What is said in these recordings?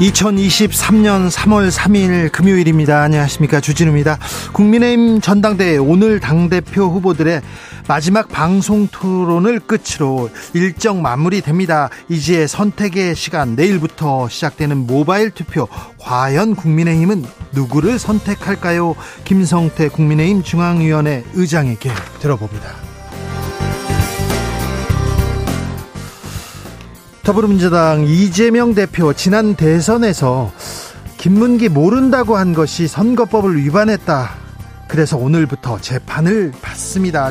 2023년 3월 3일 금요일입니다. 안녕하십니까. 주진우입니다. 국민의힘 전당대회 오늘 당대표 후보들의 마지막 방송 토론을 끝으로 일정 마무리됩니다. 이제 선택의 시간 내일부터 시작되는 모바일 투표. 과연 국민의힘은 누구를 선택할까요? 김성태 국민의힘 중앙위원회 의장에게 들어봅니다. 더불어민주당 이재명 대표 지난 대선에서 김문기 모른다고 한 것이 선거법을 위반했다. 그래서 오늘부터 재판을 받습니다.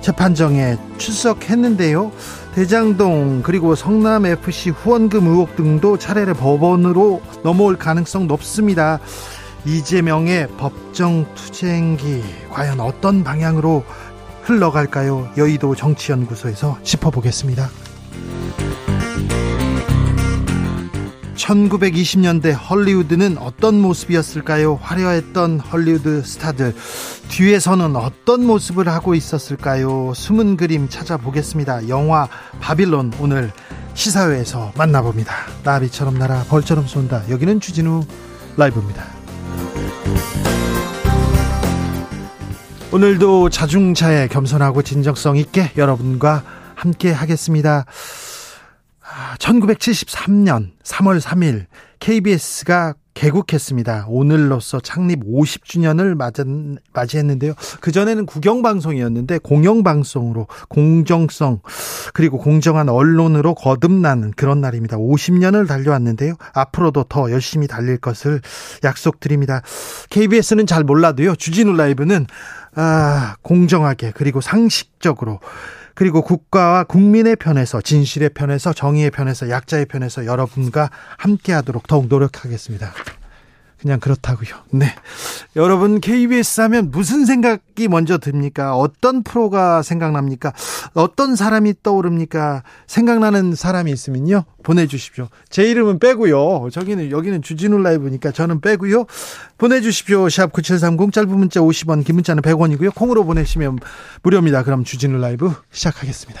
재판정에 출석했는데요. 대장동 그리고 성남 FC 후원금 의혹 등도 차례로 법원으로 넘어올 가능성 높습니다. 이재명의 법정 투쟁기 과연 어떤 방향으로 흘러갈까요? 여의도 정치연구소에서 짚어보겠습니다. 1920년대 헐리우드는 어떤 모습이었을까요? 화려했던 헐리우드 스타들 뒤에서는 어떤 모습을 하고 있었을까요? 숨은 그림 찾아보겠습니다. 영화 바빌론 오늘 시사회에서 만나봅니다. 나비처럼 날아 벌처럼 쏜다. 여기는 주진우 라이브입니다. 오늘도 자중차에 겸손하고 진정성 있게 여러분과 함께 하겠습니다. 1973년 3월 3일 KBS가 개국했습니다. 오늘로써 창립 50주년을 맞이, 했는데요 그전에는 국영방송이었는데 공영방송으로 공정성 그리고 공정한 언론으로 거듭나는 그런 날입니다. 50년을 달려왔는데요. 앞으로도 더 열심히 달릴 것을 약속드립니다. KBS는 잘 몰라도요. 주진우 라이브는 아, 공정하게 그리고 상식적으로 그리고 국가와 국민의 편에서 진실의 편에서 정의의 편에서 약자의 편에서 여러분과 함께하도록 더욱 노력하겠습니다. 그냥 그렇다고요. 네. 여러분 KBS 하면 무슨 생각이 먼저 듭니까? 어떤 프로가 생각납니까? 어떤 사람이 떠오릅니까? 생각나는 사람이 있으면요. 보내 주십시오. 제 이름은 빼고요. 저기는 여기는 주진우 라이브니까 저는 빼고요. 보내 주십시오. 샵9730 짧은 문자 50원, 긴 문자는 100원이고요. 콩으로 보내시면 무료입니다. 그럼 주진우 라이브 시작하겠습니다.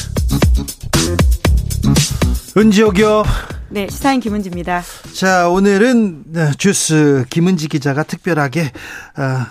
은지옥이요. 네, 시사인 김은지입니다. 자, 오늘은 네, 주스 김은지 기자가 특별하게 어,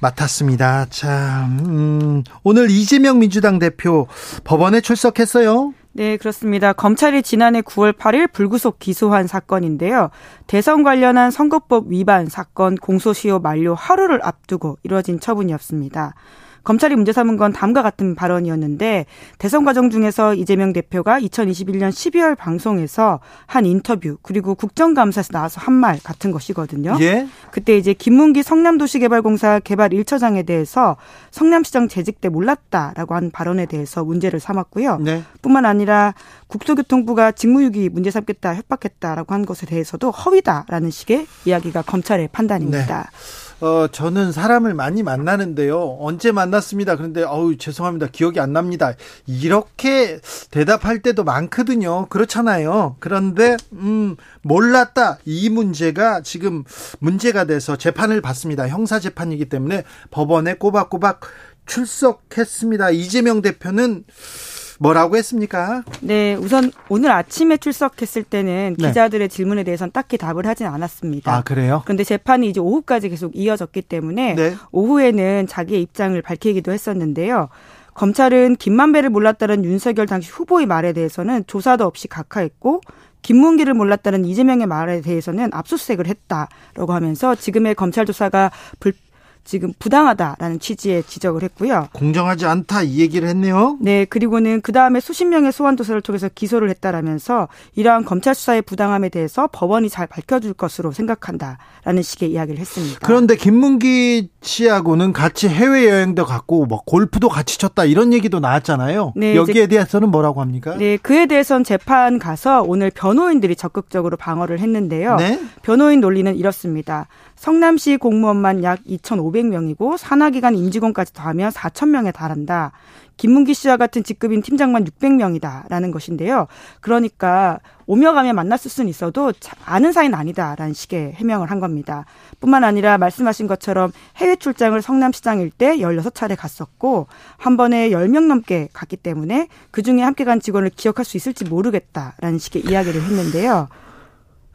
맡았습니다. 자, 음, 오늘 이재명 민주당 대표 법원에 출석했어요. 네, 그렇습니다. 검찰이 지난해 9월 8일 불구속 기소한 사건인데요. 대선 관련한 선거법 위반 사건 공소시효 만료 하루를 앞두고 이루어진 처분이었습니다. 검찰이 문제 삼은 건 다음과 같은 발언이었는데 대선 과정 중에서 이재명 대표가 2021년 12월 방송에서 한 인터뷰 그리고 국정감사에서 나와서 한 말 같은 것이거든요. 예? 그때 이제 김문기 성남도시개발공사 개발 1처장에 대해서 성남시장 재직 때 몰랐다라고 한 발언에 대해서 문제를 삼았고요. 네. 뿐만 아니라 국토교통부가 직무유기 문제 삼겠다 협박했다라고 한 것에 대해서도 허위다라는 식의 이야기가 검찰의 판단입니다. 네. 어, 저는 사람을 많이 만나는데요. 언제 만났습니다. 그런데, 어우, 죄송합니다. 기억이 안 납니다. 이렇게 대답할 때도 많거든요. 그렇잖아요. 그런데, 음, 몰랐다. 이 문제가 지금 문제가 돼서 재판을 받습니다. 형사 재판이기 때문에 법원에 꼬박꼬박 출석했습니다. 이재명 대표는 뭐라고 했습니까? 네, 우선 오늘 아침에 출석했을 때는 네. 기자들의 질문에 대해서는 딱히 답을 하진 않았습니다. 아, 그래요? 그런데 재판이 이제 오후까지 계속 이어졌기 때문에 네. 오후에는 자기의 입장을 밝히기도 했었는데요. 검찰은 김만배를 몰랐다는 윤석열 당시 후보의 말에 대해서는 조사도 없이 각하했고 김문기를 몰랐다는 이재명의 말에 대해서는 압수수색을 했다라고 하면서 지금의 검찰 조사가 불 지금 부당하다라는 취지의 지적을 했고요. 공정하지 않다 이 얘기를 했네요. 네, 그리고는 그 다음에 수십 명의 소환 조사를 통해서 기소를 했다라면서 이러한 검찰 수사의 부당함에 대해서 법원이 잘 밝혀줄 것으로 생각한다라는 식의 이야기를 했습니다. 그런데 김문기 씨하고는 같이 해외 여행도 갔고 뭐 골프도 같이 쳤다 이런 얘기도 나왔잖아요. 네, 여기에 대해서는 뭐라고 합니까? 네, 그에 대해서는 재판 가서 오늘 변호인들이 적극적으로 방어를 했는데요. 네? 변호인 논리는 이렇습니다. 성남시 공무원만 약 2,500명이고 산하기관 임직원까지 더하면 4,000명에 달한다. 김문기 씨와 같은 직급인 팀장만 600명이다라는 것인데요. 그러니까 오며 가며 만났을 수는 있어도 아는 사이는 아니다라는 식의 해명을 한 겁니다. 뿐만 아니라 말씀하신 것처럼 해외 출장을 성남시장 일때 16차례 갔었고 한 번에 10명 넘게 갔기 때문에 그중에 함께 간 직원을 기억할 수 있을지 모르겠다라는 식의 이야기를 했는데요.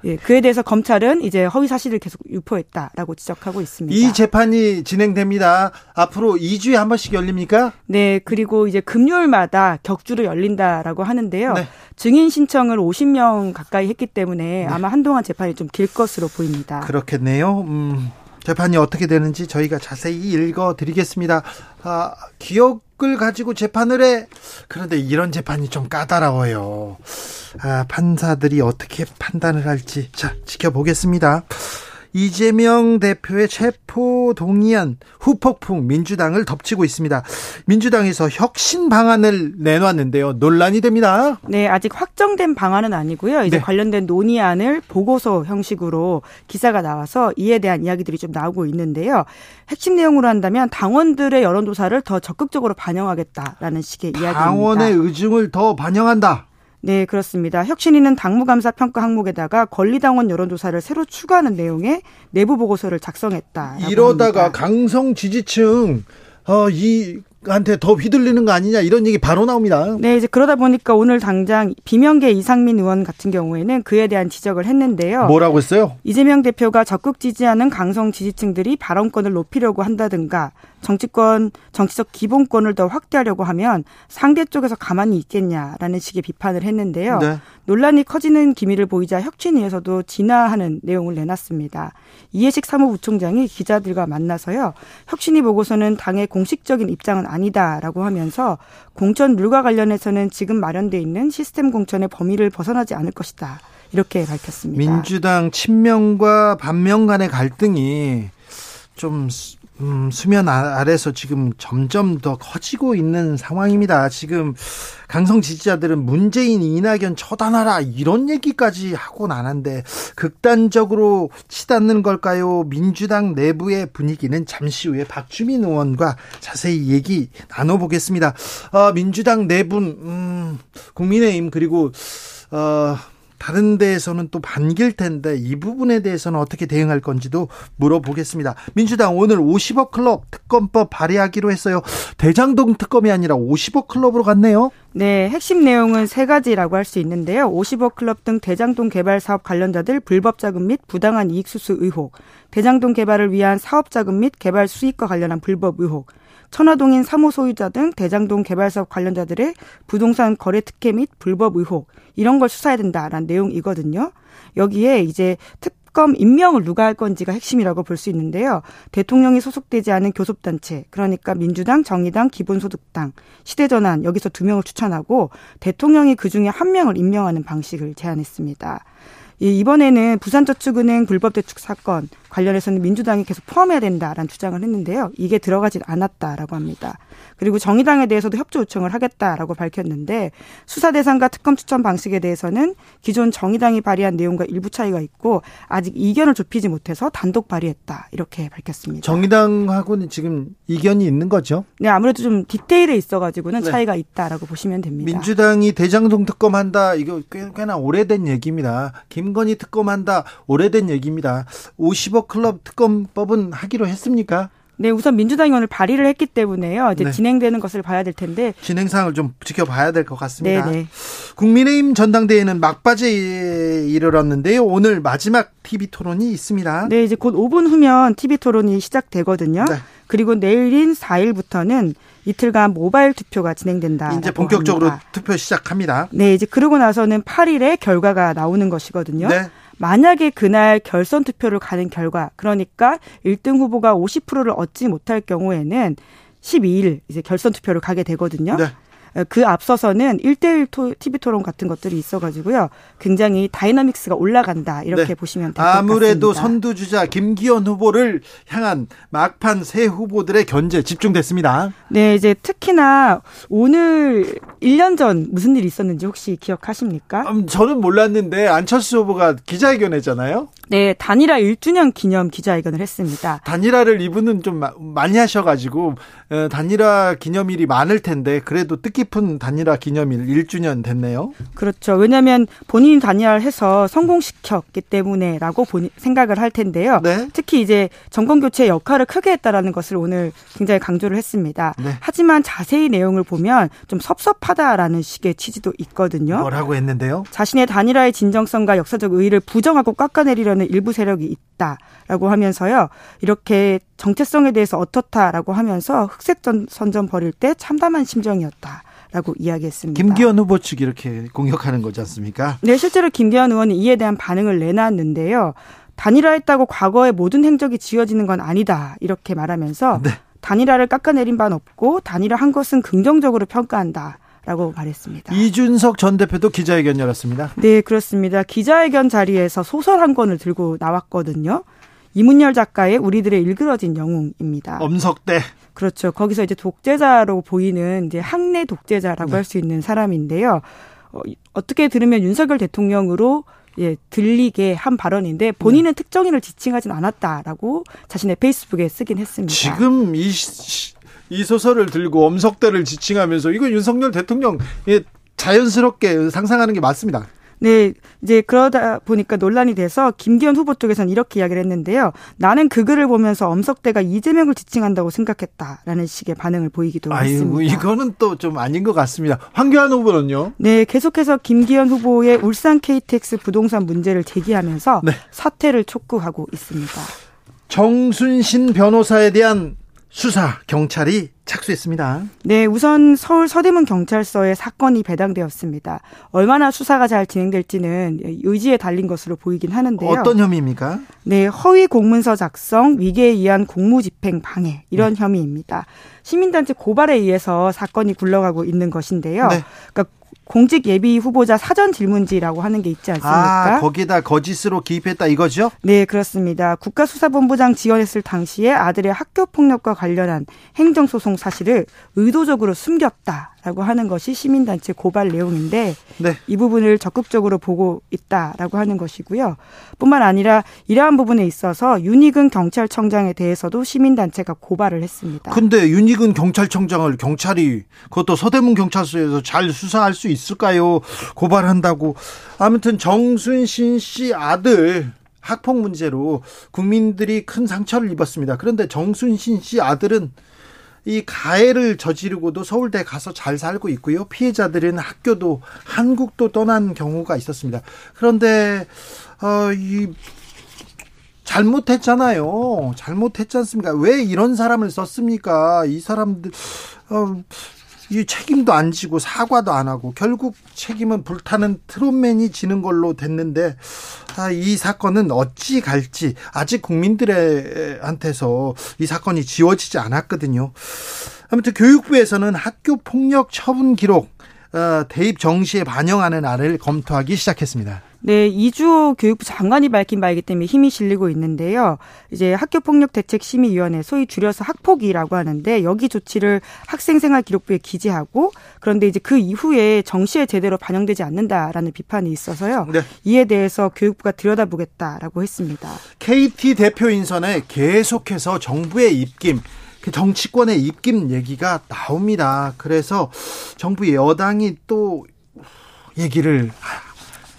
예, 그에 대해서 검찰은 이제 허위 사실을 계속 유포했다라고 지적하고 있습니다. 이 재판이 진행됩니다. 앞으로 2주에 한 번씩 열립니까? 네, 그리고 이제 금요일마다 격주로 열린다라고 하는데요. 네. 증인 신청을 50명 가까이 했기 때문에 네. 아마 한동안 재판이 좀 길 것으로 보입니다. 그렇겠네요. 음. 재판이 어떻게 되는지 저희가 자세히 읽어 드리겠습니다. 아, 기억을 가지고 재판을 해. 그런데 이런 재판이 좀 까다로워요. 아, 판사들이 어떻게 판단을 할지 자 지켜보겠습니다. 이재명 대표의 체포 동의안 후폭풍 민주당을 덮치고 있습니다. 민주당에서 혁신 방안을 내놨는데요. 논란이 됩니다. 네, 아직 확정된 방안은 아니고요. 이제 네. 관련된 논의안을 보고서 형식으로 기사가 나와서 이에 대한 이야기들이 좀 나오고 있는데요. 핵심 내용으로 한다면 당원들의 여론조사를 더 적극적으로 반영하겠다라는 식의 이야기입니다. 당원의 의중을 더 반영한다. 네, 그렇습니다. 혁신위는 당무감사 평가 항목에다가 권리당원 여론조사를 새로 추가하는 내용의 내부 보고서를 작성했다. 이러다가 합니다. 강성 지지층 어, 이 한테 더 휘둘리는 거 아니냐 이런 얘기 바로 나옵니다. 네, 이제 그러다 보니까 오늘 당장 비명계 이상민 의원 같은 경우에는 그에 대한 지적을 했는데요. 뭐라고 했어요? 이재명 대표가 적극 지지하는 강성 지지층들이 발언권을 높이려고 한다든가 정치권 정치적 기본권을 더 확대하려고 하면 상대 쪽에서 가만히 있겠냐라는 식의 비판을 했는데요. 네. 논란이 커지는 기미를 보이자 혁신위에서도 진화하는 내용을 내놨습니다. 이해식 사무부총장이 기자들과 만나서요. 혁신위 보고서는 당의 공식적인 입장은 아니다라고 하면서 공천 룰과 관련해서는 지금 마련돼 있는 시스템 공천의 범위를 벗어나지 않을 것이다. 이렇게 밝혔습니다. 민주당 친명과 반명 간의 갈등이 좀 음, 수면 아, 아래서 지금 점점 더 커지고 있는 상황입니다. 지금 강성 지지자들은 문재인, 이낙연 처단하라 이런 얘기까지 하고 나는데 극단적으로 치닫는 걸까요? 민주당 내부의 분위기는 잠시 후에 박주민 의원과 자세히 얘기 나눠보겠습니다. 어, 민주당 내분, 음, 국민의힘 그리고 어, 다른 데에서는 또 반길 텐데 이 부분에 대해서는 어떻게 대응할 건지도 물어보겠습니다. 민주당 오늘 50억 클럽 특검법 발의하기로 했어요. 대장동 특검이 아니라 50억 클럽으로 갔네요. 네, 핵심 내용은 세 가지라고 할 수 있는데요. 50억 클럽 등 대장동 개발 사업 관련자들 불법 자금 및 부당한 이익 수수 의혹, 대장동 개발을 위한 사업 자금 및 개발 수익과 관련한 불법 의혹, 천화동인 사무 소유자 등 대장동 개발 사업 관련자들의 부동산 거래 특혜 및 불법 의혹 이런 걸 수사해야 된다라는 내용이거든요. 여기에 이제 특검 임명을 누가 할 건지가 핵심이라고 볼 수 있는데요. 대통령이 소속되지 않은 교섭단체, 그러니까 민주당, 정의당, 기본소득당, 시대전환 여기서 두 명을 추천하고 대통령이 그 중에 한 명을 임명하는 방식을 제안했습니다. 이번에는 부산저축은행 불법 대출 사건 관련해서는 민주당이 계속 포함해야 된다라는 주장을 했는데요. 이게 들어가지 않았다라고 합니다. 그리고 정의당에 대해서도 협조 요청을 하겠다라고 밝혔는데 수사 대상과 특검 추천 방식에 대해서는 기존 정의당이 발의한 내용과 일부 차이가 있고 아직 이견을 좁히지 못해서 단독 발의했다 이렇게 밝혔습니다. 정의당하고는 지금 이견이 있는 거죠? 네, 아무래도 좀 디테일에 있어가지고는 네. 차이가 있다라고 보시면 됩니다. 민주당이 대장동 특검한다 이거 꽤나 오래된 얘기입니다. 김건희 특검한다 오래된 얘기입니다. 50억 클럽 특검법은 하기로 했습니까? 네, 우선 민주당이 오늘 발의를 했기 때문에요. 이제 네. 진행되는 것을 봐야 될 텐데 진행 상을 좀 지켜봐야 될 것 같습니다. 네네. 네. 국민의힘 전당대회는 막바지에 이르렀는데요. 오늘 마지막 TV 토론이 있습니다. 네, 이제 곧 5분 후면 TV 토론이 시작되거든요. 네. 그리고 내일인 4일부터는 이틀간 모바일 투표가 진행된다. 이제 본격적으로 합니다. 투표 시작합니다. 네, 이제 그러고 나서는 8일에 결과가 나오는 것이거든요. 네. 만약에 그날 결선 투표를 가는 결과, 그러니까 1등 후보가 50%를 얻지 못할 경우에는 12일 이제 결선 투표를 가게 되거든요. 네. 그 앞서서는 1대1 TV 토론 같은 것들이 있어가지고요. 굉장히 dynamics가 올라간다. 이렇게 네. 보시면 될 것 같습니다. 아무래도 선두주자 김기현 후보를 향한 막판 새 후보들의 견제 집중됐습니다. 네, 이제 특히나 오늘 1년 전 무슨 일이 있었는지 혹시 기억하십니까? 음, 저는 몰랐는데 안철수 후보가 기자회견 했잖아요. 네, 단일화 1주년 기념 기자회견을 했습니다. 단일화를 이분은 좀 많이 하셔가지고 어, 단일화 기념일이 많을 텐데 그래도 뜻깊 은 단일화 기념일 1주년 됐네요. 그렇죠. 왜냐하면 본인이 단일화를 해서 성공시켰기 때문에라고 생각을 할 텐데요. 네? 특히 이제 정권 교체 역할을 크게 했다라는 것을 오늘 굉장히 강조를 했습니다. 네. 하지만 자세히 내용을 보면 좀 섭섭하다라는 식의 취지도 있거든요. 뭐라고 했는데요? 자신의 단일화의 진정성과 역사적 의의를 부정하고 깎아내리려는 일부 세력이 있다라고 하면서요. 이렇게 정체성에 대해서 어떻다라고 하면서 흑색 선전 벌일 때 참담한 심정이었다. 라고 이야기했습니다. 김기현 후보 측이 이렇게 공격하는 거지 않습니까? 네, 실제로 김기현 의원은 이에 대한 반응을 내놨는데요. 단일화했다고 과거의 모든 행적이 지워지는 건 아니다. 이렇게 말하면서 네. 단일화를 깎아내린 바는 없고 단일화한 것은 긍정적으로 평가한다. 라고 말했습니다. 이준석 전 대표도 기자회견 열었습니다. 네, 그렇습니다. 기자회견 자리에서 소설 한 권을 들고 나왔거든요. 이문열 작가의 우리들의 일그러진 영웅입니다. 엄석대. 그렇죠. 거기서 이제 독재자로 보이는 이제 학내 독재자라고 네. 할수 있는 사람인데요. 어, 어떻게 들으면 윤석열 대통령으로 예, 들리게 한 발언인데 본인은 네. 특정인을 지칭하진 않았다라고 자신의 페이스북에 쓰긴 했습니다. 지금 이, 이 소설을 들고 엄석대를 지칭하면서 이거 윤석열 대통령 예, 자연스럽게 상상하는 게 맞습니다. 네, 이제 그러다 보니까 논란이 돼서 김기현 후보 쪽에서는 이렇게 이야기를 했는데요. 나는 그 글을 보면서 엄석대가 이재명을 지칭한다고 생각했다라는 식의 반응을 보이기도 아유, 했습니다. 이거는 또 좀 아닌 것 같습니다. 황교안 후보는요? 네, 계속해서 김기현 후보의 울산 KTX 부동산 문제를 제기하면서 네. 사퇴를 촉구하고 있습니다. 정순신 변호사에 대한 수사 경찰이 착수했습니다. 네, 우선 서울 서대문 경찰서에 사건이 배당되었습니다. 얼마나 수사가 잘 진행될지는 의지에 달린 것으로 보이긴 하는데요. 어떤 혐의입니까? 네, 허위 공문서 작성, 위계에 의한 공무집행 방해 이런 네. 혐의입니다. 시민단체 고발에 의해서 사건이 굴러가고 있는 것인데요. 네. 그러니까 공직 예비 후보자 사전 질문지라고 하는 게 있지 않습니까? 아, 거기다 거짓으로 기입했다 이거죠? 네, 그렇습니다. 국가수사본부장 지원했을 당시에 아들의 학교 폭력과 관련한 행정소송 사실을 의도적으로 숨겼다. 라고 하는 것이 시민단체 고발 내용인데 네. 이 부분을 적극적으로 보고 있다라고 하는 것이고요. 뿐만 아니라 이러한 부분에 있어서 윤희근 경찰청장에 대해서도 시민단체가 고발을 했습니다. 근데 윤희근 경찰청장을 경찰이 그것도 서대문 경찰서에서 잘 수사할 수 있을까요? 고발한다고. 아무튼 정순신 씨 아들 학폭 문제로 국민들이 큰 상처를 입었습니다. 그런데 정순신 씨 아들은 이 가해를 저지르고도 서울대 가서 잘 살고 있고요. 피해자들은 학교도 한국도 떠난 경우가 있었습니다. 그런데 어, 이 잘못했잖아요. 잘못했지 않습니까? 왜 이런 사람을 썼습니까? 이 사람들 어, 이 책임도 안 지고 사과도 안 하고 결국 책임은 불타는 트롯맨이 지는 걸로 됐는데 아, 이 사건은 어찌 갈지 아직 국민들한테서 이 사건이 지워지지 않았거든요. 아무튼 교육부에서는 학교 폭력 처분 기록 어, 대입 정시에 반영하는 안을 검토하기 시작했습니다. 네, 이주호 교육부 장관이 밝힌 바이기 때문에 힘이 실리고 있는데요. 이제 학교폭력대책심의위원회, 소위 줄여서 학폭이라고 하는데 여기 조치를 학생생활기록부에 기재하고 그런데 이제 그 이후에 정시에 제대로 반영되지 않는다라는 비판이 있어서요. 네. 이에 대해서 교육부가 들여다보겠다라고 했습니다. KT 대표 인선에 계속해서 정부의 입김 그 정치권의 입김 얘기가 나옵니다. 그래서 정부 여당이 또 얘기를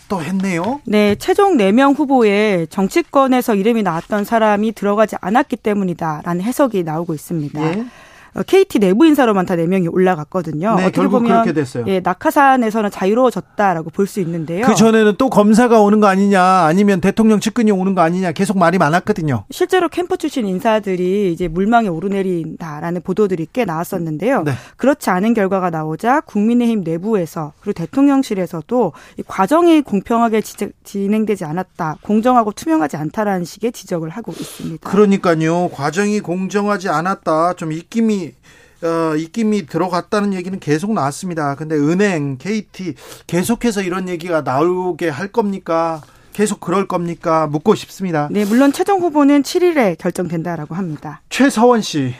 또 했네요. 네, 최종 4명 후보에 정치권에서 이름이 나왔던 사람이 들어가지 않았기 때문이다라는 해석이 나오고 있습니다. 예. KT 어, 내부 인사로만 다 4명이 올라갔거든요. 네, 어떻게 보면 그렇게 됐어요. 예, 낙하산에서는 자유로워졌다라고 볼 수 있는데요. 그 전에는 또 검사가 오는 거 아니냐, 아니면 대통령 측근이 오는 거 아니냐 계속 말이 많았거든요. 실제로 캠프 출신 인사들이 이제 물망에 오르내린다라는 보도들이 꽤 나왔었는데요. 네. 그렇지 않은 결과가 나오자 국민의힘 내부에서 그리고 대통령실에서도 이 과정이 공평하게 진행되지 않았다, 공정하고 투명하지 않다라는 식의 지적을 하고 있습니다. 그러니까요, 과정이 공정하지 않았다, 좀 입김이 어, 입김이 들어갔다는 얘기는 계속 나왔습니다. 근데 은행, KT 계속해서 이런 얘기가 나오게 할 겁니까? 계속 그럴 겁니까? 묻고 싶습니다. 네, 물론 최종 후보는 7일에 결정된다라고 합니다. 최서원 씨에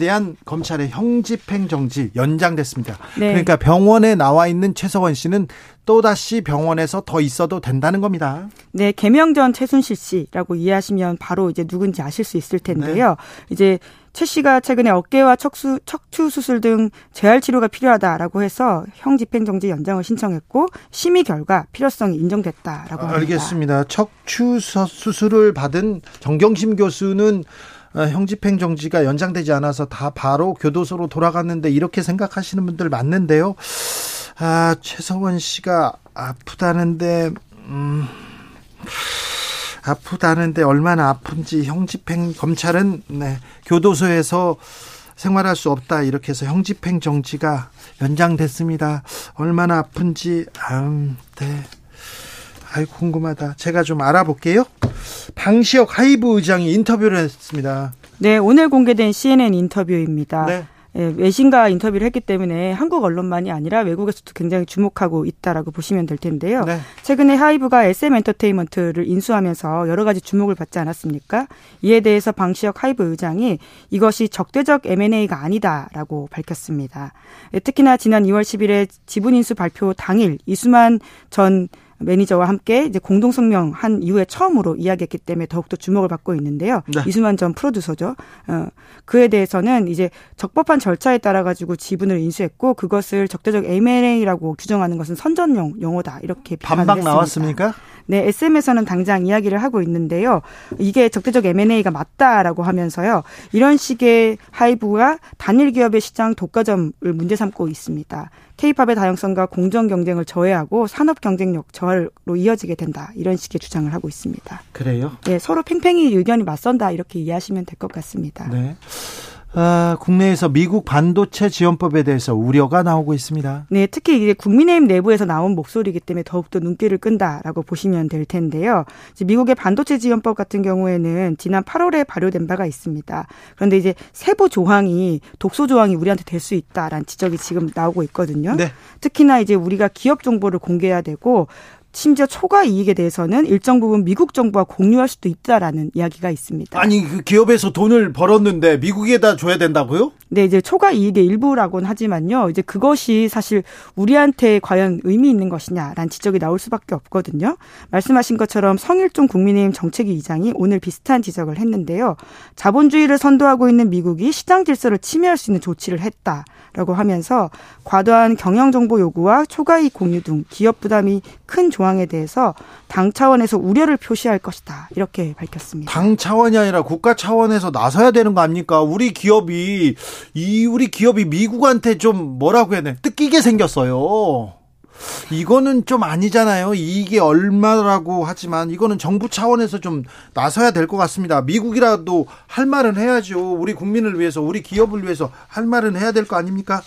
대한 검찰의 형집행 정지 연장됐습니다. 네. 그러니까 병원에 나와 있는 최서원 씨는 또다시 병원에서 더 있어도 된다는 겁니다. 네, 개명 전 최순실 씨라고 이해하시면 바로 이제 누군지 아실 수 있을 텐데요. 네. 이제 최 씨가 최근에 어깨와 척수, 척추 수술 등 재활 치료가 필요하다라고 해서 형 집행정지 연장을 신청했고 심의 결과 필요성이 인정됐다라고 합니다. 알겠습니다. 척추 수술을 받은 정경심 교수는 어, 형집행 정지가 연장되지 않아서 다 바로 교도소로 돌아갔는데 이렇게 생각하시는 분들 많는데요. 아, 최성원 씨가 아프다는데 음 아프다는데 얼마나 아픈지 형집행 검찰은 네, 교도소에서 생활할 수 없다 이렇게 해서 형집행 정지가 연장됐습니다. 얼마나 아픈지 아, 네. 아이 궁금하다. 제가 좀 알아볼게요. 방시혁 하이브 의장이 인터뷰를 했습니다. 네, 오늘 공개된 CNN 인터뷰입니다. 네. 예, 외신과 인터뷰를 했기 때문에 한국 언론만이 아니라 외국에서도 굉장히 주목하고 있다라고 보시면 될 텐데요. 네. 최근에 하이브가 SM 엔터테인먼트를 인수하면서 여러 가지 주목을 받지 않았습니까? 이에 대해서 방시혁 하이브 의장이 이것이 적대적 M&A가 아니다라고 밝혔습니다. 예, 특히나 지난 2월 10일에 지분 인수 발표 당일 이수만 전 매니저와 함께 이제 공동 성명 한 이후에 처음으로 이야기했기 때문에 더욱더 주목을 받고 있는데요. 네. 이수만 전 프로듀서죠. 어, 그에 대해서는 이제 적법한 절차에 따라 가지고 지분을 인수했고 그것을 적대적 M&A라고 규정하는 것은 선전용 용어다 이렇게 반박 나왔습니까? 네, SM에서는 당장 이야기를 하고 있는데요. 이게 적대적 M&A가 맞다라고 하면서요. 이런 식의 하이브가 단일 기업의 시장 독과점을 문제 삼고 있습니다. 케이팝의 다양성과 공정 경쟁을 저해하고 산업 경쟁력 저하로 이어지게 된다. 이런 식의 주장을 하고 있습니다. 그래요? 네, 서로 팽팽히 의견이 맞선다. 이렇게 이해하시면 될 것 같습니다. 네. 아, 국내에서 미국 반도체 지원법에 대해서 우려가 나오고 있습니다. 네, 특히 이제 국민의힘 내부에서 나온 목소리이기 때문에 더욱더 눈길을 끈다라고 보시면 될 텐데요. 미국의 반도체 지원법 같은 경우에는 지난 8월에 발효된 바가 있습니다. 그런데 이제 세부 조항이 독소 조항이 우리한테 될 수 있다라는 지적이 지금 나오고 있거든요. 네. 특히나 이제 우리가 기업 정보를 공개해야 되고 심지어 초과 이익에 대해서는 일정 부분 미국 정부와 공유할 수도 있다라는 이야기가 있습니다. 아니 그 기업에서 돈을 벌었는데 미국에다 줘야 된다고요? 네, 이제 초과 이익의 일부라고는 하지만요. 이제 그것이 사실 우리한테 과연 의미 있는 것이냐라는 지적이 나올 수밖에 없거든요. 말씀하신 것처럼 성일종 국민의힘 정책위 의장이 오늘 비슷한 지적을 했는데요. 자본주의를 선도하고 있는 미국이 시장 질서를 침해할 수 있는 조치를 했다. 라고 하면서 과도한 경영 정보 요구와 초과 이익 공유 등 기업 부담이 큰 조항 에 대해서 당 차원에서 우려를 표시할 것이다. 이렇게 밝혔습니다. 당 차원이 아니라 국가 차원에서 나서야 되는 거 아닙니까? 우리 기업이 이 우리 기업이 미국한테 좀 뭐라고 해야 돼? 뜯기게 생겼어요. 이거는 좀 아니잖아요. 이게 얼마라고 하지만 이거는 정부 차원에서 좀 나서야 될 것 같습니다. 미국이라도 할 말은 해야죠. 우리 국민을 위해서, 우리 기업을 위해서 할 말은 해야 될 거 아닙니까?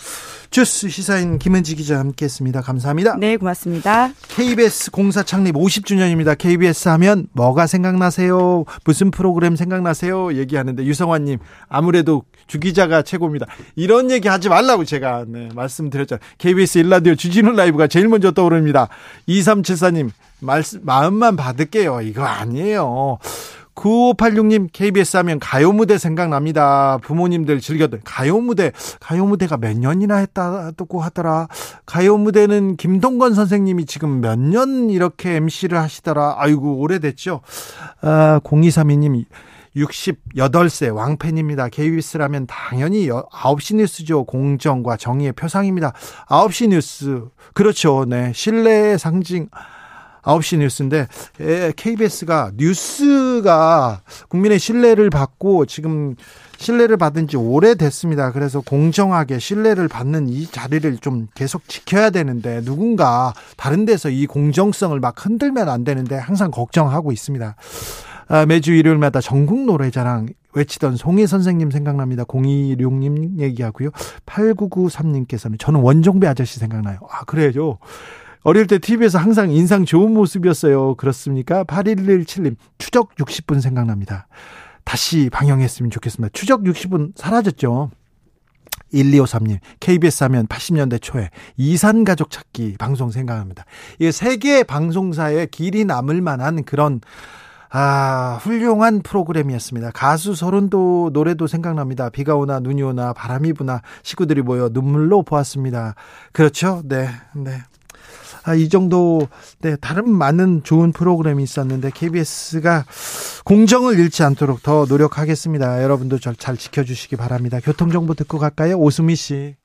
주스 시사인 김은지 기자 함께했습니다. 감사합니다. 네, 고맙습니다. KBS 공사 창립 50주년입니다. KBS 하면 뭐가 생각나세요? 무슨 프로그램 생각나세요? 얘기하는데 유성환님 아무래도 주 기자가 최고입니다. 이런 얘기 하지 말라고 제가 네, 말씀드렸잖아요. KBS 일라디오 주진우 라이브가 제일 먼저 떠오릅니다. 2374님 말씀 마음만 받을게요. 이거 아니에요. 9586님 KBS 하면 가요 무대 생각납니다. 부모님들 즐겼던 가요 무대 가요 무대가 몇 년이나 했다고 하더라. 가요 무대는 김동건 선생님이 지금 몇 년 이렇게 MC를 하시더라. 아이고 오래됐죠. 아, 0232님 68세 왕팬입니다. KBS라면 당연히 9시 뉴스죠. 공정과 정의의 표상입니다. 9시 뉴스. 그렇죠. 네. 신뢰의 상징. 9시 뉴스인데 KBS가 뉴스가 국민의 신뢰를 받고 지금 신뢰를 받은 지 오래됐습니다. 그래서 공정하게 신뢰를 받는 이 자리를 좀 계속 지켜야 되는데 누군가 다른 데서 이 공정성을 막 흔들면 안 되는데 항상 걱정하고 있습니다. 아, 매주 일요일마다 전국 노래자랑 외치던 송혜 선생님 생각납니다. 0216님 얘기하고요. 8993님께서는 저는 원종배 아저씨 생각나요. 아, 그래요. 어릴 때 TV에서 항상 인상 좋은 모습이었어요. 그렇습니까? 8117님, 추적 60분 생각납니다. 다시 방영했으면 좋겠습니다. 추적 60분 사라졌죠. 1253님, KBS 하면 80년대 초에 이산 가족 찾기 방송 생각합니다. 이게 세계 방송사에 길이 남을 만한 그런 아, 훌륭한 프로그램이었습니다. 가수 서른도 노래도 생각납니다. 비가 오나 눈이 오나 바람이 부나 식구들이 모여 눈물로 보았습니다. 그렇죠? 네, 네. 아, 이 정도 네 다른 많은 좋은 프로그램이 있었는데 KBS가 공정을 잃지 않도록 더 노력하겠습니다. 여러분도 잘, 잘 지켜주시기 바랍니다. 교통 정보 듣고 갈까요? 오수미 씨.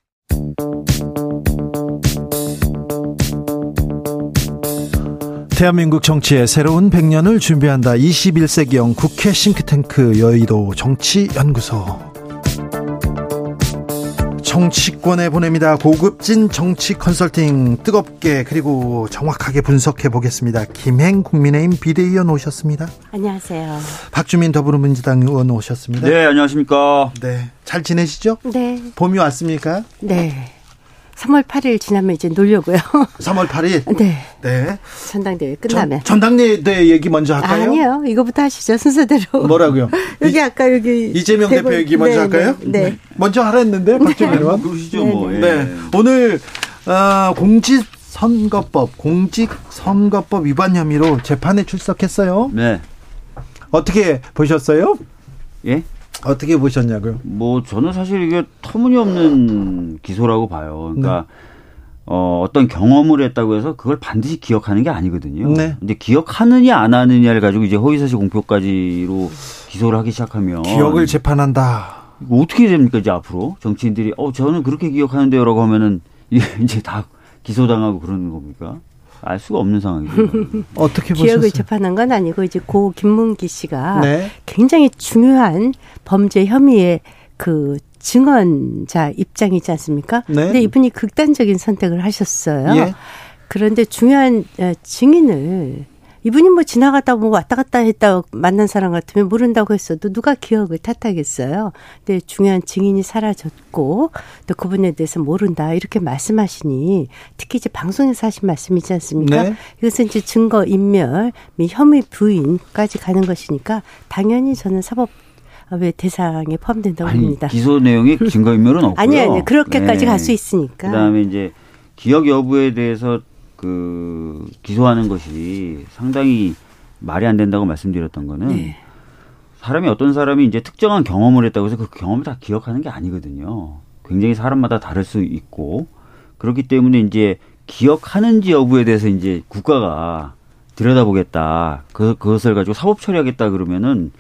대한민국 정치의 새로운 100년을 준비한다. 21세기형 국회 싱크탱크 여의도 정치연구소. 정치권에 보냅니다. 고급진 정치 컨설팅 뜨겁게 그리고 정확하게 분석해 보겠습니다. 김행 국민의힘 비대위원 오셨습니다. 안녕하세요. 박주민 더불어민주당 의원 오셨습니다. 네, 안녕하십니까. 네, 잘 지내시죠? 네. 봄이 왔습니까? 네. 3월 8일 지나면 이제 놀려고요. 3월 8일? 네. 네. 전당대회 끝나면. 전, 당대회 얘기 먼저 할까요? 아니요. 이거부터 하시죠. 순서대로. 뭐라고요? 여기 이, 아까 여기 이재명 대표 얘기 먼저 네, 할까요? 네. 네. 먼저 하랬는데 박정현 의원. 그러시죠, 뭐. 네. 네. 오늘 어, 공직 선거법, 공직선거법 위반 혐의로 재판에 출석했어요. 네. 어떻게 보셨어요? 예? 어떻게 보셨냐고요? 뭐 저는 사실 이게 터무니없는 기소라고 봐요. 그러니까 네. 어, 어떤 경험을 했다고 해서 그걸 반드시 기억하는 게 아니거든요. 네. 이제 기억하느냐 안 하느냐를 가지고 이제 허위사실 공표까지로 기소를 하기 시작하면 기억을 재판한다. 어떻게 됩니까 이제 앞으로 정치인들이 어 저는 그렇게 기억하는데요라고 하면은 이제 다 기소당하고 그러는 겁니까? 알 수가 없는 상황이죠. 어떻게 보셨어요? 기억을 재판한 건 아니고 이제 고 김문기 씨가 네. 굉장히 중요한 범죄 혐의의 그 증언자 입장이지 않습니까? 네. 근데 이분이 극단적인 선택을 하셨어요. 예. 그런데 중요한 어, 증인을 이분이 뭐 지나가다 뭐 왔다 갔다 했다 만난 사람 같으면 모른다고 했어도 누가 기억을 탓하겠어요. 근데 중요한 증인이 사라졌고 또 그분에 대해서 모른다 이렇게 말씀하시니 특히 이제 방송에서 하신 말씀이지 않습니까? 네. 이것은 이제 증거 인멸, 혐의 부인까지 가는 것이니까 당연히 저는 사법 왜 대상에 포함된다고 아니, 봅니다. 기소 내용이 증거인멸은 없고요. 아니요, 아니요. 그렇게까지 네. 갈수 있으니까. 그다음에 이제 기억 여부에 대해서 그 기소하는 것이 상당히 말이 안 된다고 말씀드렸던 거는 네. 사람이 어떤 사람이 이제 특정한 경험을 했다고 해서 그 경험을 다 기억하는 게 아니거든요. 굉장히 사람마다 다를 수 있고 그렇기 때문에 이제 기억하는지 여부에 대해서 이제 국가가 들여다보겠다. 그, 그것을 가지고 사법 처리하겠다 그러면은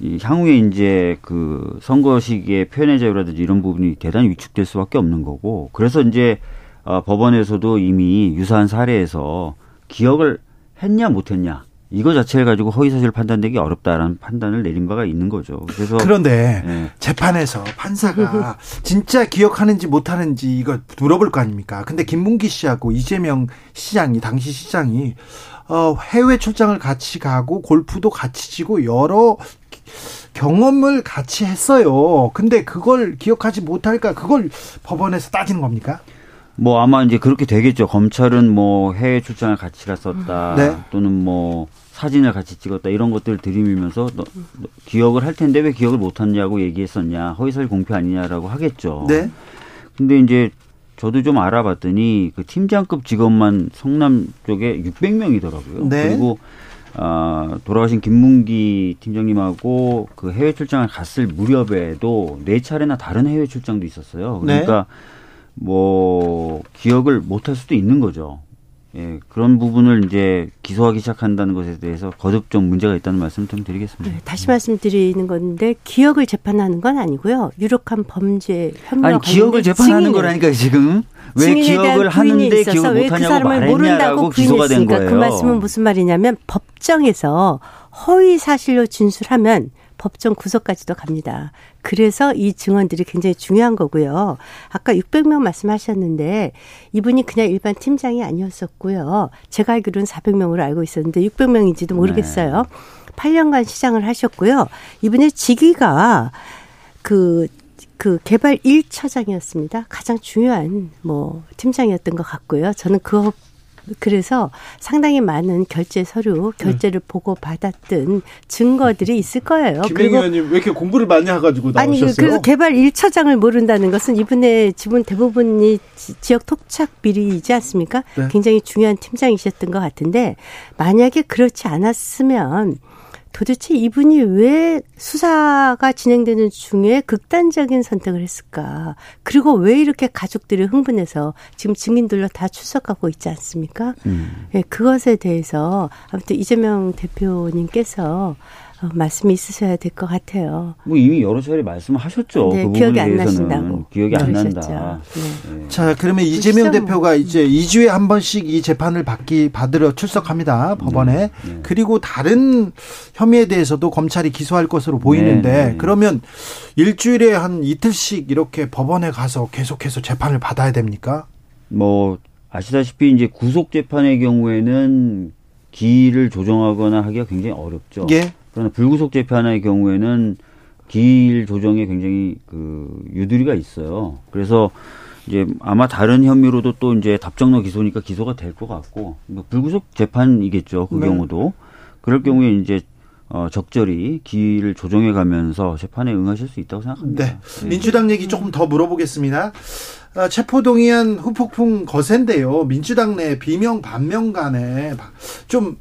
이 향후에 이제 그 선거 시기에 표현의 자유라든지 이런 부분이 대단히 위축될 수밖에 없는 거고 그래서 이제 어, 법원에서도 이미 유사한 사례에서 기억을 했냐 못했냐 이거 자체를 가지고 허위사실 판단되기 어렵다라는 판단을 내린 바가 있는 거죠. 그래서 그런데 네. 재판에서 판사가 진짜 기억하는지 못하는지 이거 물어볼 거 아닙니까? 근데 김문기 씨하고 이재명 시장이 당시 시장이 어, 해외 출장을 같이 가고 골프도 같이 치고 여러 경험을 같이 했어요. 근데 그걸 기억하지 못할까? 그걸 법원에서 따지는 겁니까? 뭐 아마 이제 그렇게 되겠죠. 검찰은 뭐 해외 출장을 같이 갔었다. 네. 또는 뭐 사진을 같이 찍었다. 이런 것들을 들이밀면서 너, 너, 기억을 할 텐데 왜 기억을 못 하냐고 얘기했었냐. 허위사실 공표 아니냐라고 하겠죠. 네. 근데 이제 저도 좀 알아봤더니 그 팀장급 직원만 성남 쪽에 600명이더라고요. 네. 그리고 아, 돌아가신 김문기 팀장님하고 그 해외 출장을 갔을 무렵에도 네 차례나 다른 해외 출장도 있었어요. 그러니까 네. 뭐 기억을 못할 수도 있는 거죠. 예, 그런 부분을 이제 기소하기 시작한다는 것에 대해서 거듭 좀 문제가 있다는 말씀 좀 드리겠습니다. 네, 다시 말씀드리는 건데 기억을 재판하는 건 아니고요. 유력한 범죄 혐의와 아니 기억을 재판하는 거라니까 지금 왜 기억을 하는데 기억을 못 하냐고 그 말했냐라고 기소가 된 거예요. 그 말씀은 무슨 말이냐면 법정에서 허위 사실로 진술하면 법정 구속까지도 갑니다. 그래서 이 증언들이 굉장히 중요한 거고요. 아까 600명 말씀하셨는데 이분이 그냥 일반 팀장이 아니었었고요. 제가 알기로는 400명으로 알고 있었는데 600명인지도 모르겠어요. 네. 8년간 시장을 하셨고요. 이분의 직위가 그, 그 개발 1처장이었습니다. 가장 중요한 뭐 팀장이었던 것 같고요. 저는 그 그래서 상당히 많은 결제 서류, 결제를 네. 보고 받았던 증거들이 있을 거예요. 김행 의원님 왜 이렇게 공부를 많이 해가지고 나오셨어요? 아니, 그래서 개발 1처장을 모른다는 것은 이분의 지분 대부분이 지역 토착 비리이지 않습니까? 네. 굉장히 중요한 팀장이셨던 것 같은데 만약에 그렇지 않았으면 도대체 이분이 왜 수사가 진행되는 중에 극단적인 선택을 했을까? 그리고 왜 이렇게 가족들이 흥분해서 지금 증인들로 다 출석하고 있지 않습니까? 음. 예, 그것에 대해서 아무튼 이재명 대표님께서 어, 말씀이 있으셔야 될 것 같아요. 뭐 이미 여러 차례 말씀하셨죠. 네, 그 기억이 안 나신다고. 기억이 안 난다. 네. 네. 자, 그러면 이재명 대표가 이제 2주에 한 번씩 이 재판을 받기 받으러 출석합니다. 법원에. 네, 네. 그리고 다른 혐의에 대해서도 검찰이 기소할 것으로 보이는데 네, 네. 그러면 일주일에 한 이틀씩 이렇게 법원에 가서 계속해서 재판을 받아야 됩니까? 뭐 아시다시피 이제 구속 재판의 경우에는 기일을 조정하거나 하기가 굉장히 어렵죠. 예. 그러나 불구속 재판의 경우에는 기일 조정에 굉장히 그 유두리가 있어요. 그래서 이제 아마 다른 혐의로도 또 이제 답정너 기소니까 기소가 될 것 같고 뭐 불구속 재판이겠죠. 그 네. 경우도 그럴 경우에 이제 어, 적절히 기일을 조정해 가면서 재판에 응하실 수 있다고 생각합니다. 네. 네. 민주당 얘기 조금 더 물어보겠습니다. 어, 체포동의안 후폭풍 거센데요. 민주당 내 비명 반명 간에 좀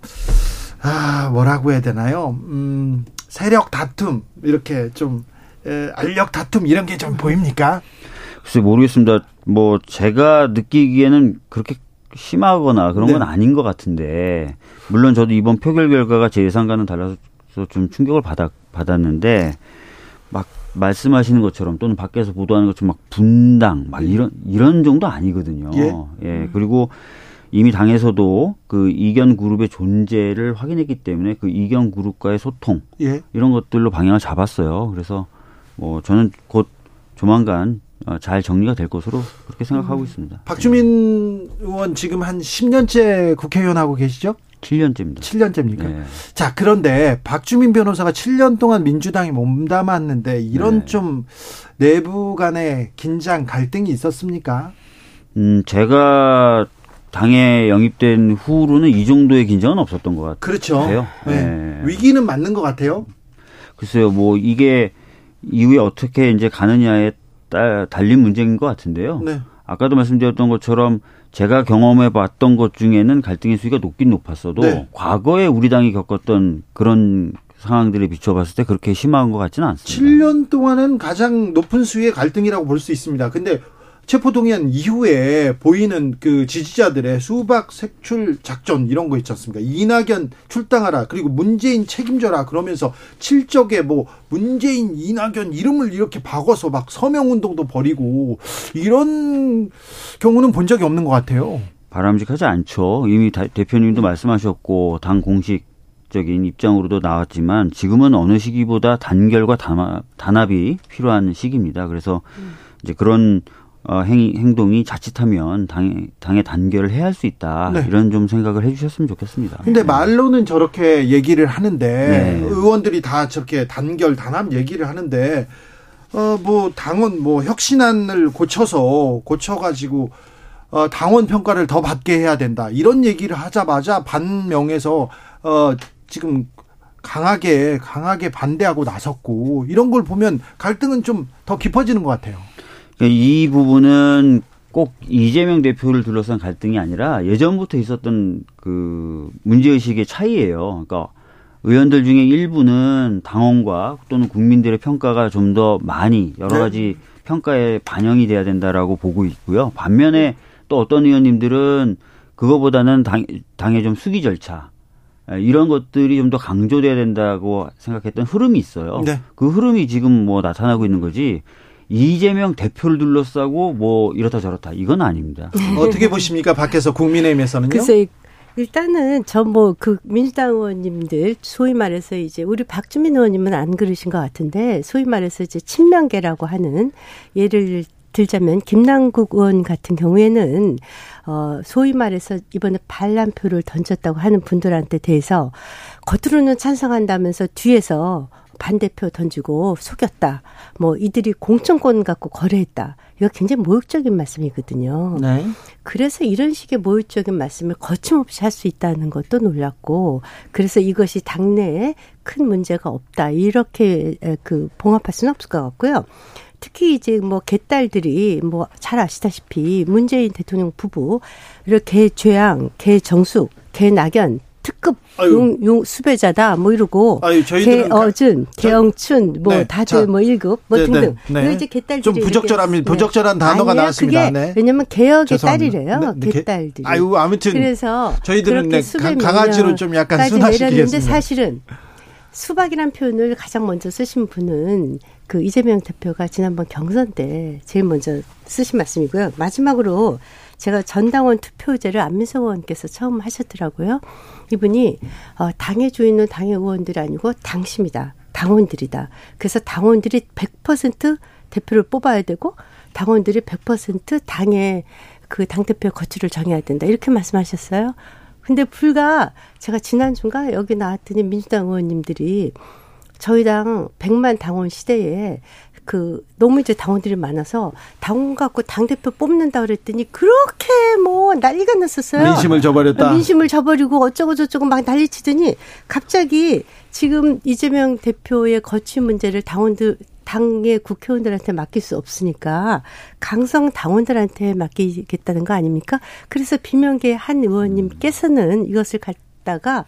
아, 뭐라고 해야 되나요? 음, 세력 다툼, 이렇게 좀, 에, 알력 다툼, 이런 게 좀 보입니까? 글쎄, 모르겠습니다. 뭐, 제가 느끼기에는 그렇게 심하거나 그런 건 네. 아닌 것 같은데, 물론 저도 이번 표결 결과가 제 예상과는 달라서 좀 충격을 받았, 받았는데, 막 말씀하시는 것처럼 또는 밖에서 보도하는 것처럼 막 분당, 막 이런, 이런 정도 아니거든요. 예. 예. 그리고 이미 당에서도 그 이견 그룹의 존재를 확인했기 때문에 그 이견 그룹과의 소통 예. 이런 것들로 방향을 잡았어요. 그래서 뭐 저는 곧 조만간 어, 잘 정리가 될 것으로 그렇게 생각하고 음. 있습니다. 박주민 의원 지금 한 10년째 국회의원 하고 계시죠? 7년째입니다. 7년째입니까? 네. 자, 그런데 박주민 변호사가 7년 동안 민주당에 몸담았는데 이런 네. 좀 내부 간의 긴장, 갈등이 있었습니까? 음, 제가 당에 영입된 후로는 이 정도의 긴장은 없었던 것 같아요. 그렇죠. 네. 네. 위기는 맞는 것 같아요. 글쎄요, 뭐 이게 이후에 어떻게 이제 가느냐에 따, 달린 문제인 것 같은데요. 네. 아까도 말씀드렸던 것처럼 제가 경험해 봤던 것 중에는 갈등의 수위가 높긴 높았어도 네. 과거에 우리 당이 겪었던 그런 상황들에 비춰봤을 때 그렇게 심한 것 같지는 않습니다. 7년 동안은 가장 높은 수위의 갈등이라고 볼 수 있습니다. 근데 체포동의안 이후에 보이는 그 지지자들의 수박 색출 작전 이런 거 있지 않습니까? 이낙연 출당하라 그리고 문재인 책임져라 그러면서 칠적에 뭐 문재인 이낙연 이름을 이렇게 바꿔서 막 서명 운동도 벌이고 이런 경우는 본 적이 없는 것 같아요. 바람직하지 않죠. 이미 대표님도 말씀하셨고 당 공식 적인 입장으로도 나왔지만 지금은 어느 시기보다 단결과 단합, 이 필요한 시기입니다. 그래서 이제 그런 어, 행, 행동이 자칫하면 당의, 당의 단결을 해할 수 있다. 네. 이런 좀 생각을 해 주셨으면 좋겠습니다. 근데 네. 말로는 저렇게 얘기를 하는데 네. 의원들이 다 저렇게 단결, 단합 얘기를 하는데 어, 뭐 당원 뭐 혁신안을 고쳐서 고쳐가지고 어, 당원 평가를 더 받게 해야 된다. 이런 얘기를 하자마자 반명에서 어, 지금 강하게 강하게 반대하고 나섰고 이런 걸 보면 갈등은 좀 더 깊어지는 것 같아요. 이 부분은 꼭 이재명 대표를 둘러싼 갈등이 아니라 예전부터 있었던 그 문제의식의 차이예요. 그러니까 의원들 중에 일부는 당원과 또는 국민들의 평가가 좀 더 많이 여러 네. 가지 네. 평가에 반영이 돼야 된다라고 보고 있고요. 반면에 또 어떤 의원님들은 그거보다는 당, 당의 좀 수기 절차 예, 이런 것들이 좀 더 강조돼야 된다고 생각했던 흐름이 있어요. 네. 그 흐름이 지금 뭐 나타나고 있는 거지. 이재명 대표를 둘러싸고 뭐 이렇다 저렇다 이건 아닙니다. 어떻게 보십니까? 밖에서 국민의힘에서는요? 글쎄 일단은 저뭐그 민주당 의원님들 소위 말해서 이제 우리 박주민 의원님은 안 그러신 것 같은데 소위 말해서 이제 친명계라고 하는 예를 들자면 김남국 의원 같은 경우에는 어 소위 말해서 이번에 반란표를 던졌다고 하는 분들한테 대해서 겉으로는 찬성한다면서 뒤에서 반대표 던지고 속였다. 뭐 이들이 공천권 갖고 거래했다. 이거 굉장히 모욕적인 말씀이거든요. 네. 그래서 이런 식의 모욕적인 말씀을 거침없이 할 수 있다는 것도 놀랐고 그래서 이것이 당내에 큰 문제가 없다. 이렇게 그 봉합할 수는 없을 것 같고요. 특히 이제 뭐 개딸들이 뭐 잘 아시다시피 문재인 대통령 부부 이렇게 죄양, 개정숙, 개낙연 특급 용, 용 수배자다 뭐 이러고 아유, 개어준, 개영춘 뭐 네, 다들 자, 뭐 1급 뭐 네, 등등. 네, 네. 이제 개딸들이 좀 부적절한 부적절한 단어가 아니야, 나왔습니다. 네. 왜냐면 개혁의 죄송합니다. 딸이래요. 네, 개딸들이. 아유 아무튼 그래서 저희들은 네, 강아지로 좀 약간 순화시키겠습니다. 사실은 수박이란 표현을 가장 먼저 쓰신 분은 그 이재명 대표가 지난번 경선 때 제일 먼저 쓰신 말씀이고요. 마지막으로 제가 전당원 투표제를 안민석 의원께서 처음 하셨더라고요. 이분이 어, 당의 주인은 당의 의원들이 아니고 당심이다. 당원들이다. 그래서 당원들이 100% 대표를 뽑아야 되고 당원들이 100% 당의 그 당대표 거취를 정해야 된다. 이렇게 말씀하셨어요. 근데 불과 제가 지난주가 여기 나왔더니 민주당 의원님들이 저희 당 100만 당원 시대에 그 너무 이제 당원들이 많아서 당원 갖고 당 대표 뽑는다 그랬더니 그렇게 뭐 난리가 났었어요. 민심을 저버렸다. 민심을 저버리고 어쩌고 저쩌고 막 난리치더니 갑자기 지금 이재명 대표의 거취 문제를 당원들 당의 국회의원들한테 맡길 수 없으니까 강성 당원들한테 맡기겠다는 거 아닙니까? 그래서 비명계 한 의원님께서는 이것을 갖다가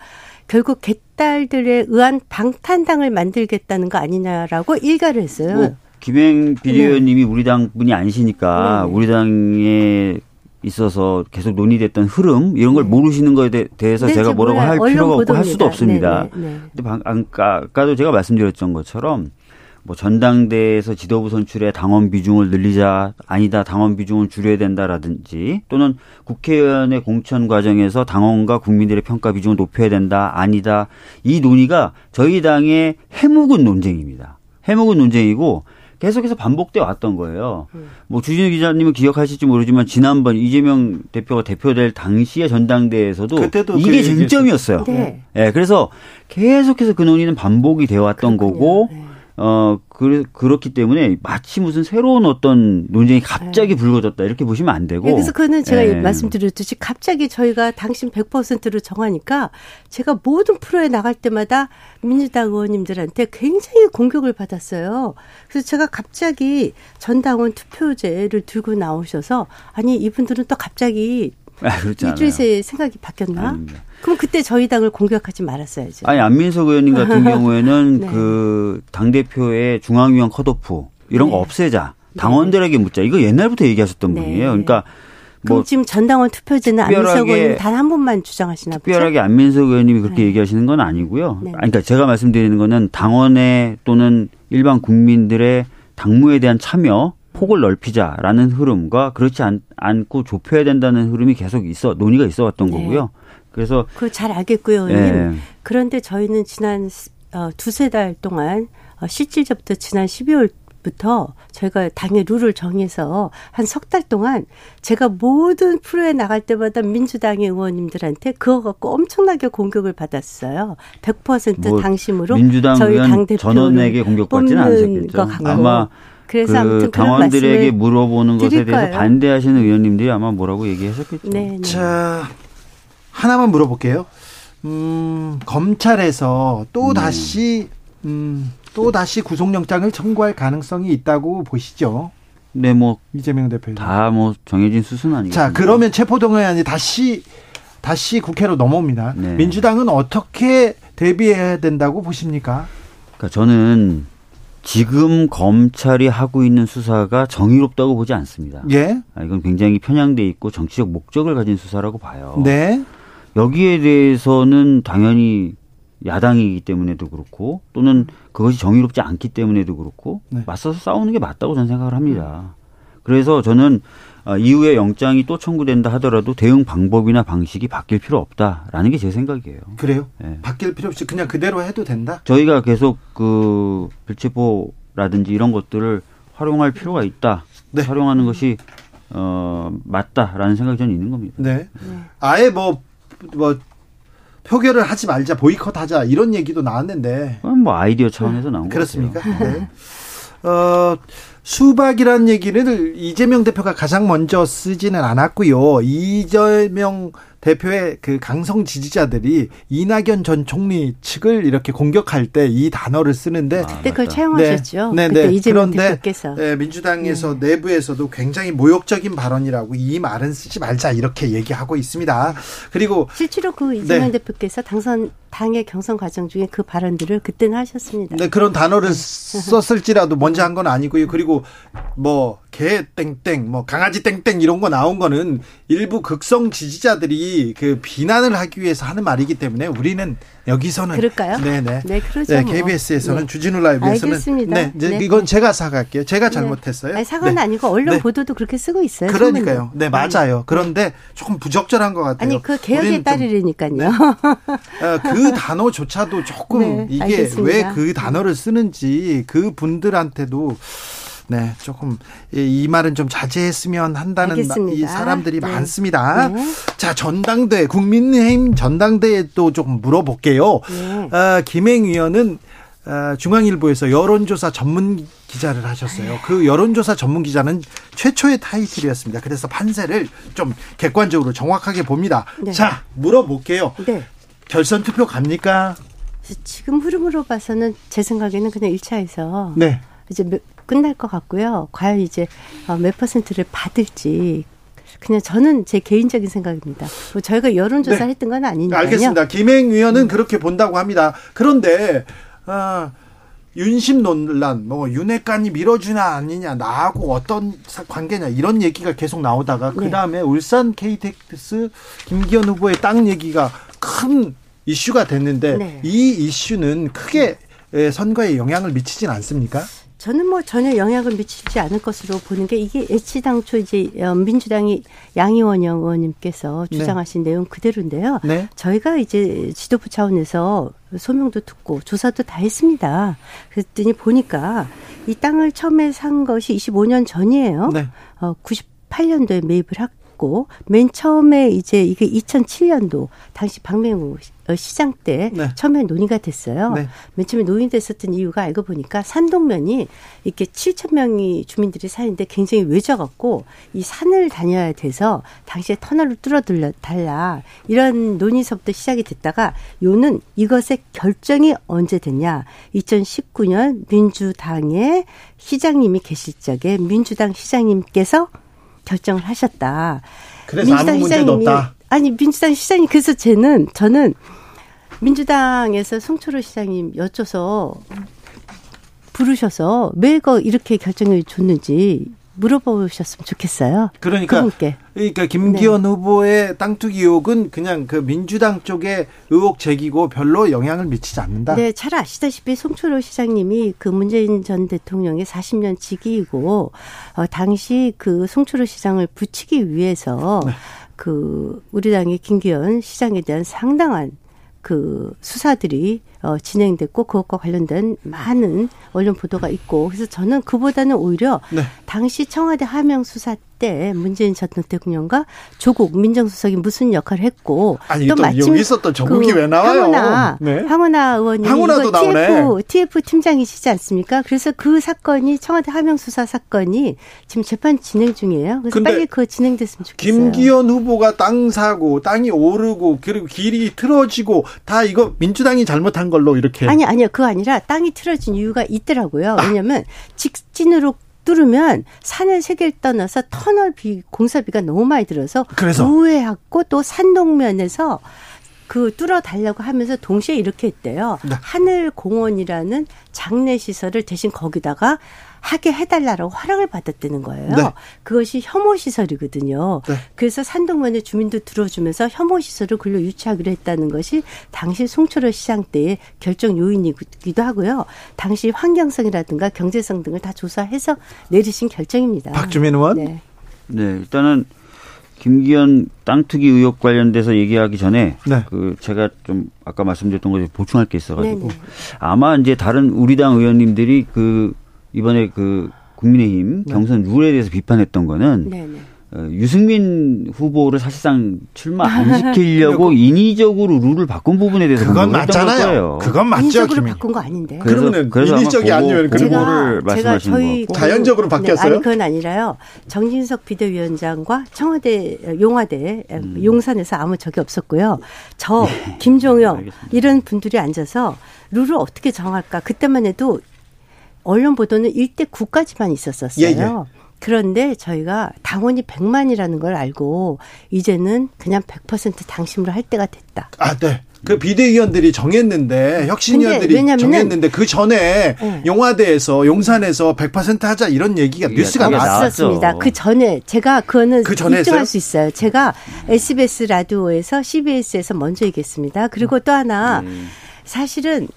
결국 개딸들에 의한 방탄당을 만들겠다는 거 아니냐라고 일가를 했어요. 뭐 김행 비대위원님이 네. 우리 당 분이 아니시니까 네. 우리 당에 있어서 계속 논의됐던 흐름 이런 걸 네. 모르시는 거에 대 해서 네, 제가 뭐라고 할 필요가 없고 할 수도 없습니다. 네, 네, 네. 근데 방, 아까도 제가 말씀드렸던 것처럼 뭐 전당대에서 지도부 선출에 당원 비중을 늘리자 아니다 당원 비중을 줄여야 된다라든지 또는 국회의원의 공천 과정에서 당원과 국민들의 평가 비중을 높여야 된다 아니다 이 논의가 저희 당의 해묵은 논쟁입니다. 해묵은 논쟁이고 계속해서 반복돼 왔던 거예요. 음. 뭐 주진우 기자님은 기억하실지 모르지만 지난번 이재명 대표가 대표될 당시의 전당대회에서도 이게 그 쟁점이었어요. 네. 네. 그래서 계속해서 그 논의는 반복이 되어 왔던 거고 네. 어, 그, 그렇기 때문에 마치 무슨 새로운 어떤 논쟁이 갑자기 네. 불거졌다 이렇게 보시면 안 되고. 네, 그래서 그는 제가 네. 말씀드렸듯이 갑자기 저희가 당신 100%로 정하니까 제가 모든 프로에 나갈 때마다 민주당 의원님들한테 굉장히 공격을 받았어요. 그래서 제가 갑자기 전당원 투표제를 들고 나오셔서 아니 이분들은 또 갑자기 아, 일주일 새에 생각이 바뀌었나? 아닙니다. 그럼 그때 저희 당을 공격하지 말았어야죠. 아니 안민석 의원님 같은 경우에는 네. 그 당 대표의 중앙위원 컷오프 이런 네. 거 없애자. 네. 당원들에게 묻자. 이거 옛날부터 얘기하셨던 네. 분이에요. 그러니까 뭐 지금 전당원 투표제는 안민석 의원님 단 한 번만 주장하시나 보죠. 특별하게 안민석 의원님이 그렇게 네. 얘기하시는 건 아니고요. 네. 그러니까 제가 말씀드리는 거는 당원의 또는 일반 국민들의 당무에 대한 참여 폭을 넓히자라는 흐름과 그렇지 않, 고 좁혀야 된다는 흐름이 계속 있어 논의가 있어 왔던 네. 거고요. 그래서 그 잘 알겠고요. 네. 그런데 저희는 지난 어, 두세 달 동안 어, 실질적부터 지난 12월 부터 저희가 당의 룰을 정해서 한 석 달 동안 제가 모든 프로에 나갈 때마다 민주당의 의원님들한테 그거 갖고 엄청나게 공격을 받았어요. 100%뭐 당심으로 민주당 저희 당 대표 전원에게 공격받지는 않으셨겠죠. 아마 그래서 그 아무튼 당원들에게 물어보는 것에 대해서 거예요. 반대하시는 의원님들이 아마 뭐라고 얘기하셨겠죠. 네, 네. 자 하나만 물어볼게요. 음, 검찰에서 또 네. 다시 음, 또 다시 구속영장을 청구할 가능성이 있다고 보시죠? 네, 뭐 이재명 대표 다 뭐 정해진 수순 아니겠 자, 그러면 체포동의안이 다시 다시 국회로 넘어옵니다. 네. 민주당은 어떻게 대비해야 된다고 보십니까? 그러니까 저는 지금 검찰이 하고 있는 수사가 정의롭다고 보지 않습니다. 예. 아, 이건 굉장히 편향돼 있고 정치적 목적을 가진 수사라고 봐요. 네. 여기에 대해서는 당연히 야당이기 때문에도 그렇고 또는 그것이 정의롭지 않기 때문에도 그렇고 네. 맞서서 싸우는 게 맞다고 저는 생각을 합니다. 그래서 저는 어, 이후에 영장이 또 청구된다 하더라도 대응 방법이나 방식이 바뀔 필요 없다라는 게 제 생각이에요. 그래요? 네. 바뀔 필요 없이 그냥 그대로 해도 된다? 저희가 계속 그 불체포라든지 이런 것들을 활용할 필요가 있다. 네. 활용하는 것이 어 맞다라는 생각이 저는 있는 겁니다. 네. 네. 아예 뭐 뭐뭐 표결을 하지 말자, 보이콧하자 이런 얘기도 나왔는데. 뭐 아이디어 차원에서 나온. 그렇습니까? 네. 어, 수박이라는 얘기를 이재명 대표가 가장 먼저 쓰지는 않았고요. 이재명 대표의 그 강성 지지자들이 이낙연 전 총리 측을 이렇게 공격할 때 이 단어를 쓰는데 아, 그때 그걸 채용하셨죠. 네, 네, 네. 그런데 대표께서. 네, 민주당에서 네. 내부에서도 굉장히 모욕적인 발언이라고 이 말은 쓰지 말자 이렇게 얘기하고 있습니다. 그리고 실제로 그 이재명 네. 대표께서 당선 당의 경선 과정 중에 그 발언들을 그때는 하셨습니다. 네, 그런 단어를 썼을지라도 먼저 한 건 아니고요. 그리고 뭐 개 땡땡, 뭐 강아지 땡땡 이런 거 나온 거는 일부 극성 지지자들이 그 비난을 하기 위해서 하는 말이기 때문에 우리는 여기서는 그럴까요? 네네. 네, 그렇죠. 네, KBS에서는 네. 주진우 라이브에서는 알겠습니다. 네, 네. 이건 제가 사갈게요. 제가 네. 잘못했어요. 아니, 사과는 네. 아니고 언론 네. 보도도 그렇게 쓰고 있어요. 그러니까요. 네, 맞아요. 그런데 조금 부적절한 것 같아요. 아니, 그 개혁에 따르려니까요. 어, 그 단어조차도 조금 이게 왜 그 단어를 쓰는지 그 분들한테도 네, 조금 이 말은 좀 자제했으면 한다는. 이 사람들이 네. 많습니다. 네. 자, 전당대 국민의힘 전당대에 또 조금 물어볼게요. 네. 어, 김행 의원은 어, 중앙일보에서 여론조사 전문 기자를 하셨어요. 그 여론조사 전문 기자는 최초의 타이틀이었습니다. 그래서 판세를 좀 객관적으로 정확하게 봅니다. 네. 자, 물어볼게요. 네. 결선 투표 갑니까? 지금 흐름으로 봐서는 제 생각에는 그냥 1차에서 네. 이제 끝날 것 같고요. 과연 이제 어, 몇 퍼센트를 받을지 그냥 저는 제 개인적인 생각입니다. 뭐 저희가 여론조사 네. 했던 건 아니니까요. 알겠습니다. 김행 의원은 음. 그렇게 본다고 합니다. 그런데 아, 윤심 논란, 뭐 윤핵관이 밀어주나 아니냐, 나하고 어떤 관계냐 이런 얘기가 계속 나오다가 네. 그 다음에 울산 KTX 김기현 후보의 땅 얘기가 큰 이슈가 됐는데 네. 이 이슈는 크게 선거에 영향을 미치진 않습니까? 저는 뭐 전혀 영향을 미치지 않을 것으로 보는 게 이게 애치당초 이제 어, 민주당이 양희원영 의원님께서 네. 주장하신 네. 내용 그대로인데요. 네. 저희가 이제 지도부 차원에서 소명도 듣고 조사도 다 했습니다. 그랬더니 보니까 이 땅을 처음에 산 것이 25년 전이에요. 네. 어, 98년도에 매입을 했고 맨 처음에 이제 이게 2007년도 당시 박맹우 어, 시장 때 네. 처음에 논의가 됐어요. 네. 맨 처음에 논의됐었던 이유가 알고 보니까 산동면이 이렇게 7천 명이 주민들이 사는데 굉장히 외져갖고 이 산을 다녀야 돼서 당시에 터널을 뚫어들려 달라 이런 논의서부터 시작이 됐다가 요는 이것의 결정이 언제 됐냐? 2019년 민주당의 시장님이 계실 적에 민주당 시장님께서 결정을 하셨다. 그래서 민주당 없다. 아니 민주당 시장님 그래서 쟤는 저는 민주당에서 송철호 시장님 여쭤서 부르셔서 왜거 이렇게 결정을 줬는지 물어보셨으면 좋겠어요. 그러니까 그분께. 그러니까 김기현 네. 후보의 땅 투기 의혹은 그냥 그 민주당 쪽의 의혹 제기고 별로 영향을 미치지 않는다. 네, 잘 아시다시피 송철호 시장님이 그 문재인 전 대통령의 40년 지기이고 어, 당시 그 송철호 시장을 붙이기 위해서 네. 그 우리 당의 김기현 시장에 대한 상당한 그 수사들이 어, 진행됐고 그것과 관련된 많은 언론 보도가 있고 그래서 저는 그보다는 오히려 네. 당시 청와대 하명 수사 때 문재인 전 대통령과 조국 민정수석이 무슨 역할을 했고 아니, 또, 또 마침 있었던 조국이 그 왜 나와요? 황운하 네. 의원이 황운하도 이거 TF TF 팀장이시지 않습니까? 그래서 그 사건이 청와대 하명 수사 사건이 지금 재판 진행 중이에요. 그래서 빨리 그 진행됐으면 좋겠어요. 김기현 후보가 땅 사고 땅이 오르고 그리고 길이 틀어지고 다 이거 민주당이 잘못한 걸로 이렇게 아니 아니요 그거 아니라 땅이 틀어진 이유가 있더라고요. 왜냐하면 아. 직진으로 뚫으면 산을 세 개를 떠나서 터널 비 공사비가 너무 많이 들어서 그래서 우회하고 또 산동면에서 그 뚫어 달라고 하면서 동시에 이렇게 했대요. 네. 하늘공원이라는 장례 시설을 대신 거기다가 하게 해달라고 허락을 받았다는 거예요. 네. 그것이 혐오 시설이거든요. 네. 그래서 산동면의 주민도 들어주면서 혐오 시설을 글로 유치하기로 했다는 것이 당시 송철호 시장 때의 결정 요인이기도 하고요. 당시 환경성이라든가 경제성 등을 다 조사해서 내리신 결정입니다. 박주민 의원. 네. 네, 일단은 김기현 땅 투기 의혹 관련돼서 얘기하기 전에 네. 그 제가 좀 아까 말씀드렸던 것에 보충할 게 있어가지고 네네. 아마 이제 다른 우리 당 의원님들이 그 이번에 그 국민의힘 네. 경선 룰에 대해서 비판했던 거는 네네. 어, 유승민 후보를 사실상 출마 안 시키려고 인위적으로 룰을 바꾼 부분에 대해서 그건 맞잖아요. 그건 맞죠. 인위적으로 김 바꾼 거 아닌데. 그러면 인위적이 아니면 그거를 말씀하시는 저희 자연적으로 바뀌었어요? 네, 아니 그건 아니라요. 정진석 비대위원장과 청와대 용화대 음. 용산에서 아무 적이 없었고요. 저 네. 김종영 네, 이런 분들이 앉아서 룰을 어떻게 정할까 그때만 해도 언론 보도는 1대 9까지만 있었었어요. 예, 예. 그런데 저희가 당원이 100만이라는 걸 알고 이제는 그냥 100% 당심으로 할 때가 됐다. 아, 네. 그 비대위원들이 정했는데 혁신위원들이 정했는데 그 전에 네. 용화대에서 용산에서 100% 하자 이런 얘기가 뉴스가 나왔었습니다. 그 전에 제가 그거는 그 전에 입증할 했어요? 수 있어요. 제가 SBS 라디오에서 CBS에서 먼저 얘기했습니다. 그리고 또 하나 음. 사실은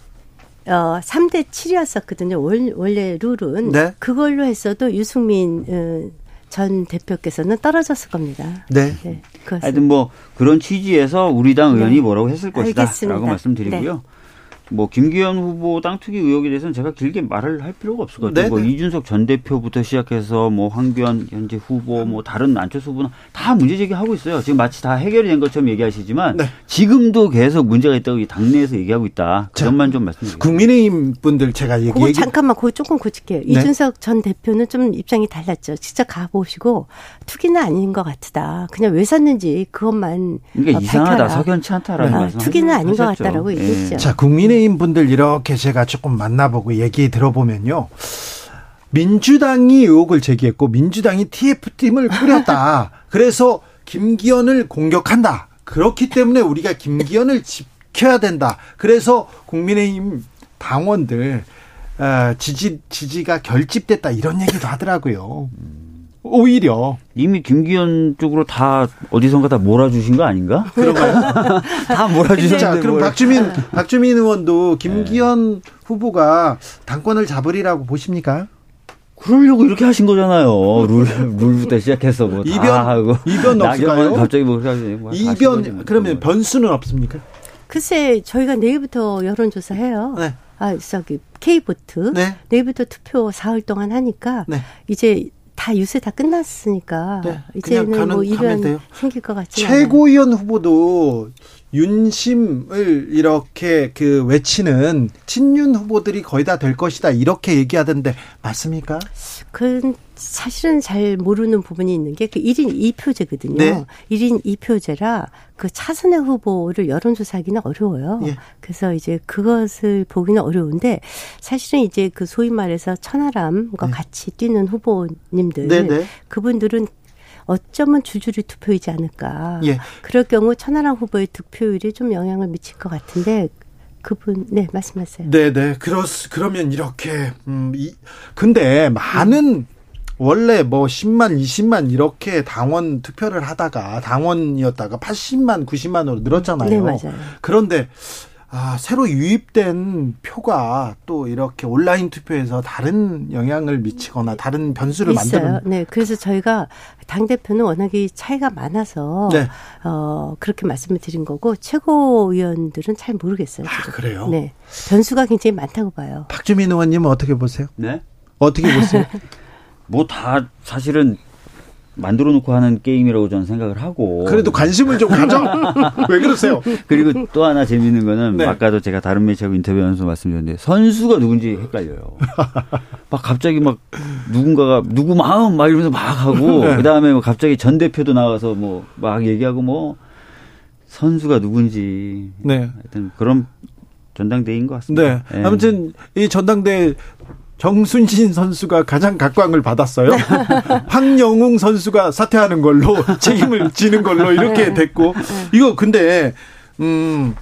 어 3대 7이었었거든요. 원, 원래 룰은 네. 그걸로 했어도 유승민 어, 전 대표께서는 떨어졌을 겁니다. 네. 네 하여튼 뭐 그런 취지에서 우리 당 의원이 네. 뭐라고 했을 것이다라고 말씀드리고요. 네. 뭐 김기현 후보 땅 투기 의혹에 대해서는 제가 길게 말을 할 필요가 없을 것 같아요. 뭐 이준석 전 대표부터 시작해서 뭐 황교안 현재 후보 뭐 다른 안철수 후보는 다 문제 제기하고 있어요. 지금 마치 다 해결이 된 것처럼 얘기하시지만 네. 지금도 계속 문제가 있다고 당내에서 얘기하고 있다. 그것만 좀 말씀드리겠습니다. 국민의힘 분들 제가 얘기 그거 잠깐만 그거 조금 고칠게요. 네. 이준석 전 대표는 좀 입장이 달랐죠. 직접 가보시고 투기는 아닌 것 같다. 그냥 왜 샀는지 그것만 그러니까 이상하다. 석연치 않다라는 네. 말씀. 투기는 아닌 하셨죠. 것 같다라고 얘기했죠. 자 국민의 국민의힘 분들 이렇게 제가 조금 만나보고 얘기 들어보면요. 민주당이 의혹을 제기했고 민주당이 TF팀을 꾸렸다. 그래서 김기현을 공격한다. 그렇기 때문에 우리가 김기현을 지켜야 된다. 그래서 국민의힘 당원들 어, 지지 지지가 결집됐다 이런 얘기도 하더라고요. 오히려 이미 김기현 쪽으로 다 어디선가 다 몰아주신 거 아닌가? 그런가요? 다 몰아주셨는데. 자, 그럼 박주민 박주민 의원도 김기현 네. 후보가 당권을 잡으리라고 보십니까? 그러려고 이렇게 하신 거잖아요. 룰, 룰부터 시작해서 뭐 이변 하고 이변 없을까요? 갑자기 뭐, 뭐 이변 뭐. 그러면 변수는 없습니까? 글쎄 저희가 내일부터 여론조사 해요. 네. 아 저기 K보트 네. 내일부터 투표 사흘 동안 하니까 네. 이제 다 유세 다 끝났으니까 네, 이제는 뭐 이변 생길 것 같지 최고위원 후보도 윤심을 이렇게 그 외치는 친윤 후보들이 거의 다 될 것이다 이렇게 얘기하던데 맞습니까? 그 사실은 잘 모르는 부분이 있는 게 그 1인 2표제거든요. 네. 1인 2표제라 그 차선의 후보를 여론조사하기는 어려워요. 예. 그래서 이제 그것을 보기는 어려운데 사실은 이제 그 소위 말해서 천하람과 네. 같이 뛰는 후보님들 네, 네. 그분들은 어쩌면 줄줄이 투표이지 않을까. 예. 그럴 경우 천하람 후보의 득표율이 좀 영향을 미칠 것 같은데 그분 네 말씀하세요. 네네 네. 그렇 그러면 이렇게 음이 근데 많은 원래 뭐 10만, 20만 이렇게 당원 투표를 하다가 당원이었다가 80만, 90만으로 늘었잖아요. 네, 맞아요. 그런데 아, 새로 유입된 표가 또 이렇게 온라인 투표에서 다른 영향을 미치거나 다른 변수를 있어요. 만드는. 네, 그래서 저희가 당 대표는 워낙에 차이가 많아서 네. 어 그렇게 말씀을 드린 거고 최고위원들은 잘 모르겠어요. 아, 지금. 그래요? 네, 변수가 굉장히 많다고 봐요. 박주민 의원님은 어떻게 보세요? 네, 어떻게 보세요? 뭐 다 사실은 만들어 놓고 하는 게임이라고 저는 생각을 하고. 그래도 관심을 좀 가져. 왜 그러세요? 그리고 또 하나 재밌는 거는 네. 아까도 제가 다른 매체하고 인터뷰하면서 말씀드렸는데 선수가 누군지 헷갈려요. 막 갑자기 막 누군가가 누구 마음 막 이러면서 막 하고 네. 그다음에 뭐 갑자기 전 대표도 나와서 뭐 막 얘기하고 뭐 선수가 누군지. 네. 하여튼 그런 전당대회인 것 같습니다. 네. 네. 아무튼 이 전당대회 정순신 선수가 가장 각광을 받았어요. 황영웅 선수가 사퇴하는 걸로 책임을 지는 걸로 이렇게 네. 됐고 이거 근데 음,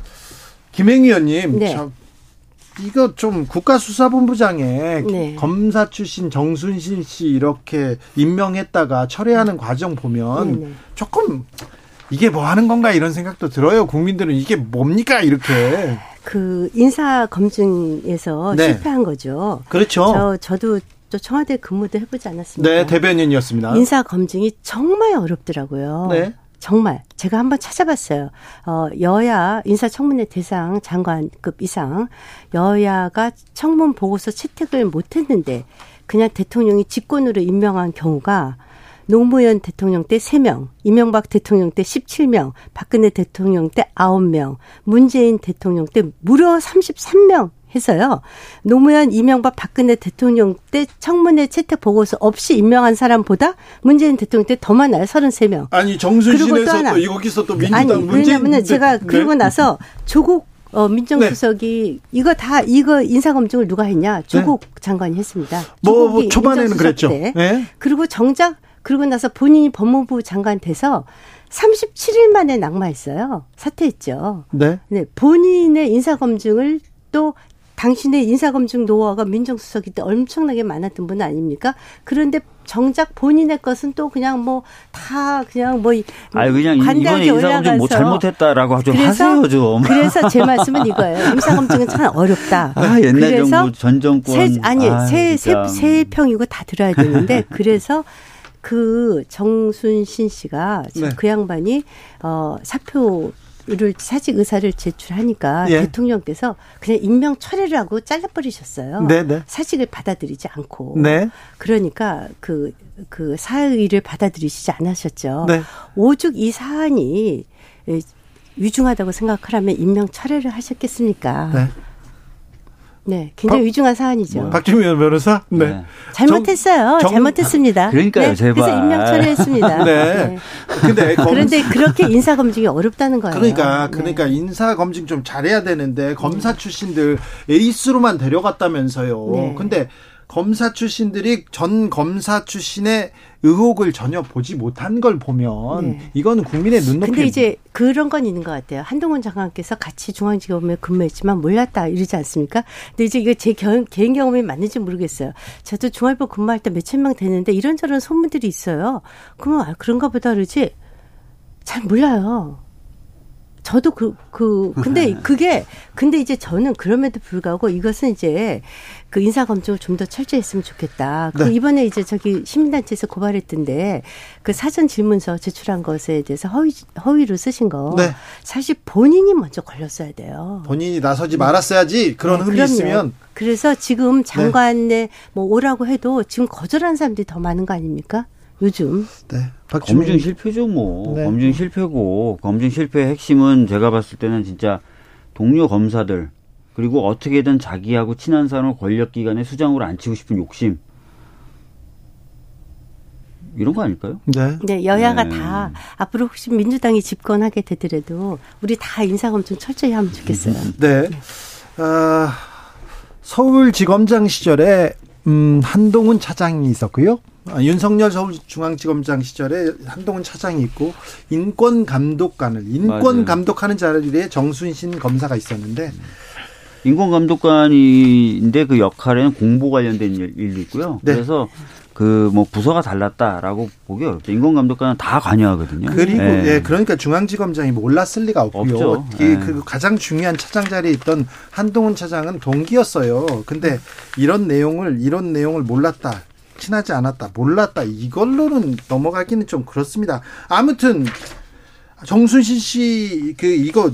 김행희 의원님, 네. 저, 이거 좀 국가수사본부장에 네. 검사 출신 정순신 씨 이렇게 임명했다가 철회하는 과정 보면 네, 네. 조금 이게 뭐 하는 건가 이런 생각도 들어요. 국민들은 이게 뭡니까 이렇게. 그 인사 검증에서 네. 실패한 거죠. 그렇죠. 저 저도 또 청와대 근무도 해보지 않았습니까? 네, 대변인이었습니다. 인사 검증이 정말 어렵더라고요. 네. 정말 제가 한번 찾아봤어요. 어, 여야 인사청문회 대상 장관급 이상 여야가 청문 보고서 채택을 못했는데 그냥 대통령이 직권으로 임명한 경우가 노무현 대통령 때 3명, 이명박 대통령 때 17명, 박근혜 대통령 때 9명, 문재인 대통령 때 무려 33명 해서요. 노무현, 이명박, 박근혜 대통령 때 청문회 채택 보고서 없이 임명한 사람보다 문재인 대통령 때 더 많아요. 33명. 아니, 정순신에서 또 여기서 또 민주당 아니, 문재인 왜냐면은 제가 네. 그러고 나서 조국 어, 민정수석이 네. 이거 다 이거 인사검증을 누가 했냐? 조국 네. 장관이 했습니다. 뭐, 뭐 초반에는 그랬죠. 네. 그리고 정작 그러고 나서 본인이 법무부 장관 돼서 37일 만에 낙마했어요. 사퇴했죠. 네. 네. 본인의 인사검증을 또 당신의 인사검증 노하우가 민정수석이 때 엄청나게 많았던 분 아닙니까? 그런데 정작 본인의 것은 또 그냥 뭐 다 그냥 뭐 아니 그냥 이번에 인사검증 뭐 잘못했다라고 좀 그래서, 하세요 좀. 그래서 제 말씀은 이거예요. 인사검증은 참 어렵다. 아 옛날 정부 전 정권 새, 아니 아, 새새 평이고 다 들어야 되는데 그래서 그 정순신 씨가 네. 그 양반이 어 사표 를 사직 의사를 제출하니까 예. 대통령께서 그냥 임명 철회를 하고 잘라버리셨어요. 네네. 네. 사직을 받아들이지 않고. 네. 그러니까 그, 그 사의를 받아들이시지 않으셨죠. 네. 오죽 이 사안이 위중하다고 생각하라면 임명 철회를 하셨겠습니까? 네. 네, 굉장히 박, 위중한 사안이죠. 뭐, 박주민 변호사? 네. 네. 잘못했어요. 정, 잘못했습니다. 그러니까요, 네, 제발. 그래서 임명 처리했습니다. 네. 네. 근데 검... 그런데 그렇게 인사 검증이 어렵다는 거예요. 그러니까 네. 그러니까 인사 검증 좀 잘해야 되는데 검사 네. 출신들 에이스로만 데려갔다면서요. 네. 근데 검사 출신들이 전 검사 출신의 의혹을 전혀 보지 못한 걸 보면 네. 이거는 국민의 눈높이. 근데 이제 그런 건 있는 것 같아요. 한동훈 장관께서 같이 중앙지검에 근무했지만 몰랐다 이러지 않습니까? 근데 이제 이거 제 겨, 개인 경험이 맞는지 모르겠어요. 저도 중앙일보 근무할 때 몇천 명 되는데 이런저런 소문들이 있어요. 그러면 아, 그런가 보다 그러지 잘 몰라요. 저도 그, 그, 근데 네. 그게, 근데 이제 저는 그럼에도 불구하고 이것은 이제 그 인사검증을 좀 더 철저히 했으면 좋겠다. 그 네. 이번에 이제 저기 시민단체에서 고발했던데 그 사전 질문서 제출한 것에 대해서 허위, 허위로 쓰신 거. 네. 사실 본인이 먼저 걸렸어야 돼요. 본인이 나서지 말았어야지 그런 네, 흠이 그럼요. 있으면. 그래서 지금 장관에 네. 뭐 오라고 해도 지금 거절한 사람들이 더 많은 거 아닙니까? 요즘. 네. 검증 실패죠, 뭐. 네. 검증 실패고, 검증 실패의 핵심은 제가 봤을 때는 진짜 동료 검사들, 그리고 어떻게든 자기하고 친한 사람을 권력기관의 수장으로 앉히고 싶은 욕심. 이런 거 아닐까요? 네. 네, 여야가 네. 다 앞으로 혹시 민주당이 집권하게 되더라도 우리 다 인사검증 철저히 하면 좋겠어요. 네. 어, 서울지검장 시절에 음, 한동훈 차장이 있었고요. 아, 윤석열 서울중앙지검장 시절에 한동훈 차장이 있고 인권 감독관을 인권 감독하는 자리에 정순신 검사가 있었는데 인권 감독관인데 그 역할에는 공보 관련된 일도 있고요. 네. 그래서 그 뭐 부서가 달랐다라고 보기 어렵죠. 인권 감독관은 다 관여하거든요. 그리고 네. 예, 그러니까 중앙지검장이 몰랐을 리가 없고요. 네. 그 가장 중요한 차장 자리에 있던 한동훈 차장은 동기였어요. 근데 이런 내용을 이런 내용을 몰랐다. 친하지 않았다, 몰랐다 이걸로는 넘어가기는 좀 그렇습니다. 아무튼 정순신 씨 그 이거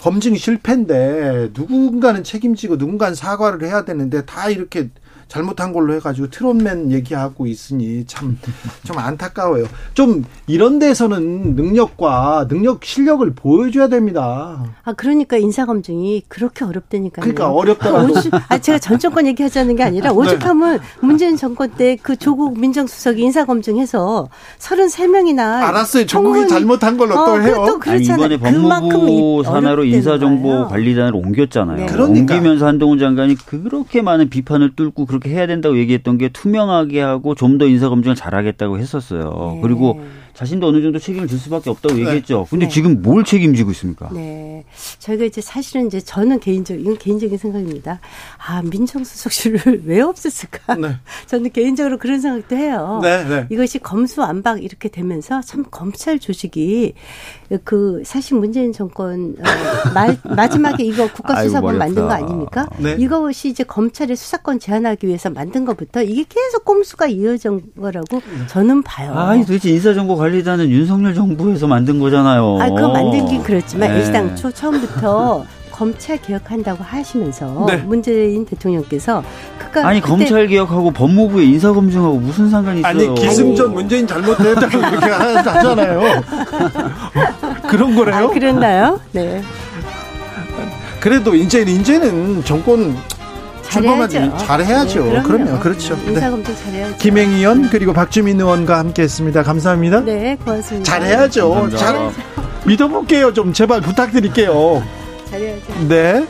검증 실패인데 누군가는 책임지고 누군가는 사과를 해야 되는데 다 이렇게 잘못한 걸로 해가지고 트롯맨 얘기하고 있으니 참 좀 안타까워요. 좀 이런 데서는 능력과 능력 실력을 보여줘야 됩니다. 아 그러니까 인사 검증이 그렇게 어렵다니까요. 그러니까 어렵더라도. 아 제가 전 정권 얘기하자는 게 아니라 네. 오죽하면 네. 문재인 정권 때 그 조국 민정수석이 인사 검증해서 33명이나 알았어요. 조국이 잘못한 걸로 어, 또 해요. 또 아니, 이번에 법무부 산하로 인사정보 관리단을 옮겼잖아요. 네. 그러니까. 옮기면서 한동훈 장관이 그렇게 많은 비판을 뚫고 그렇게 해야 된다고 얘기했던 게 투명하게 하고 좀 더 인사 검증을 잘하겠다고 했었어요. 네. 그리고 자신도 어느 정도 책임을 질 수밖에 없다고 네. 얘기했죠. 근데 네. 지금 뭘 책임지고 있습니까? 네. 저희가 이제 사실은 이제 저는 개인적, 이건 개인적인 생각입니다. 아, 민정수석실을 왜 없앴을까? 네. 저는 개인적으로 그런 생각도 해요. 네, 네. 이것이 검수완박 이렇게 되면서 참 검찰 조직이 그 사실 문재인 정권 어, 마, 마지막에 이거 국가수사본 만든 거 아닙니까? 네. 이것이 이제 검찰의 수사권 제한하기 위해서 만든 것부터 이게 계속 꼼수가 이어진 거라고 저는 봐요. 아니 도대체 인사정보 관 리단은 윤석열 정부에서 만든 거잖아요. 아, 그거 만들긴 그렇지만 네. 일당초 처음부터 검찰 개혁한다고 하시면서 네. 문재인 대통령께서 그까 아니 검찰 개혁하고 법무부의 인사 검증하고 무슨 상관이 있어요? 아니 기승전 문재인 잘못했다고 그렇게 하잖아요. 그런 거래요? 아, 그랬나요? 네. 그래도 이제 이제는 정권 잘해야죠. 잘해야죠. 네, 그럼요. 그럼요. 그렇죠. 네. 인사검증 잘해야죠. 김행희 의원 그리고 박주민 의원과 함께했습니다. 감사합니다. 네, 고맙습니다. 잘해야죠. 잘 믿어볼게요. 좀 제발 부탁드릴게요. 잘해야죠. 네.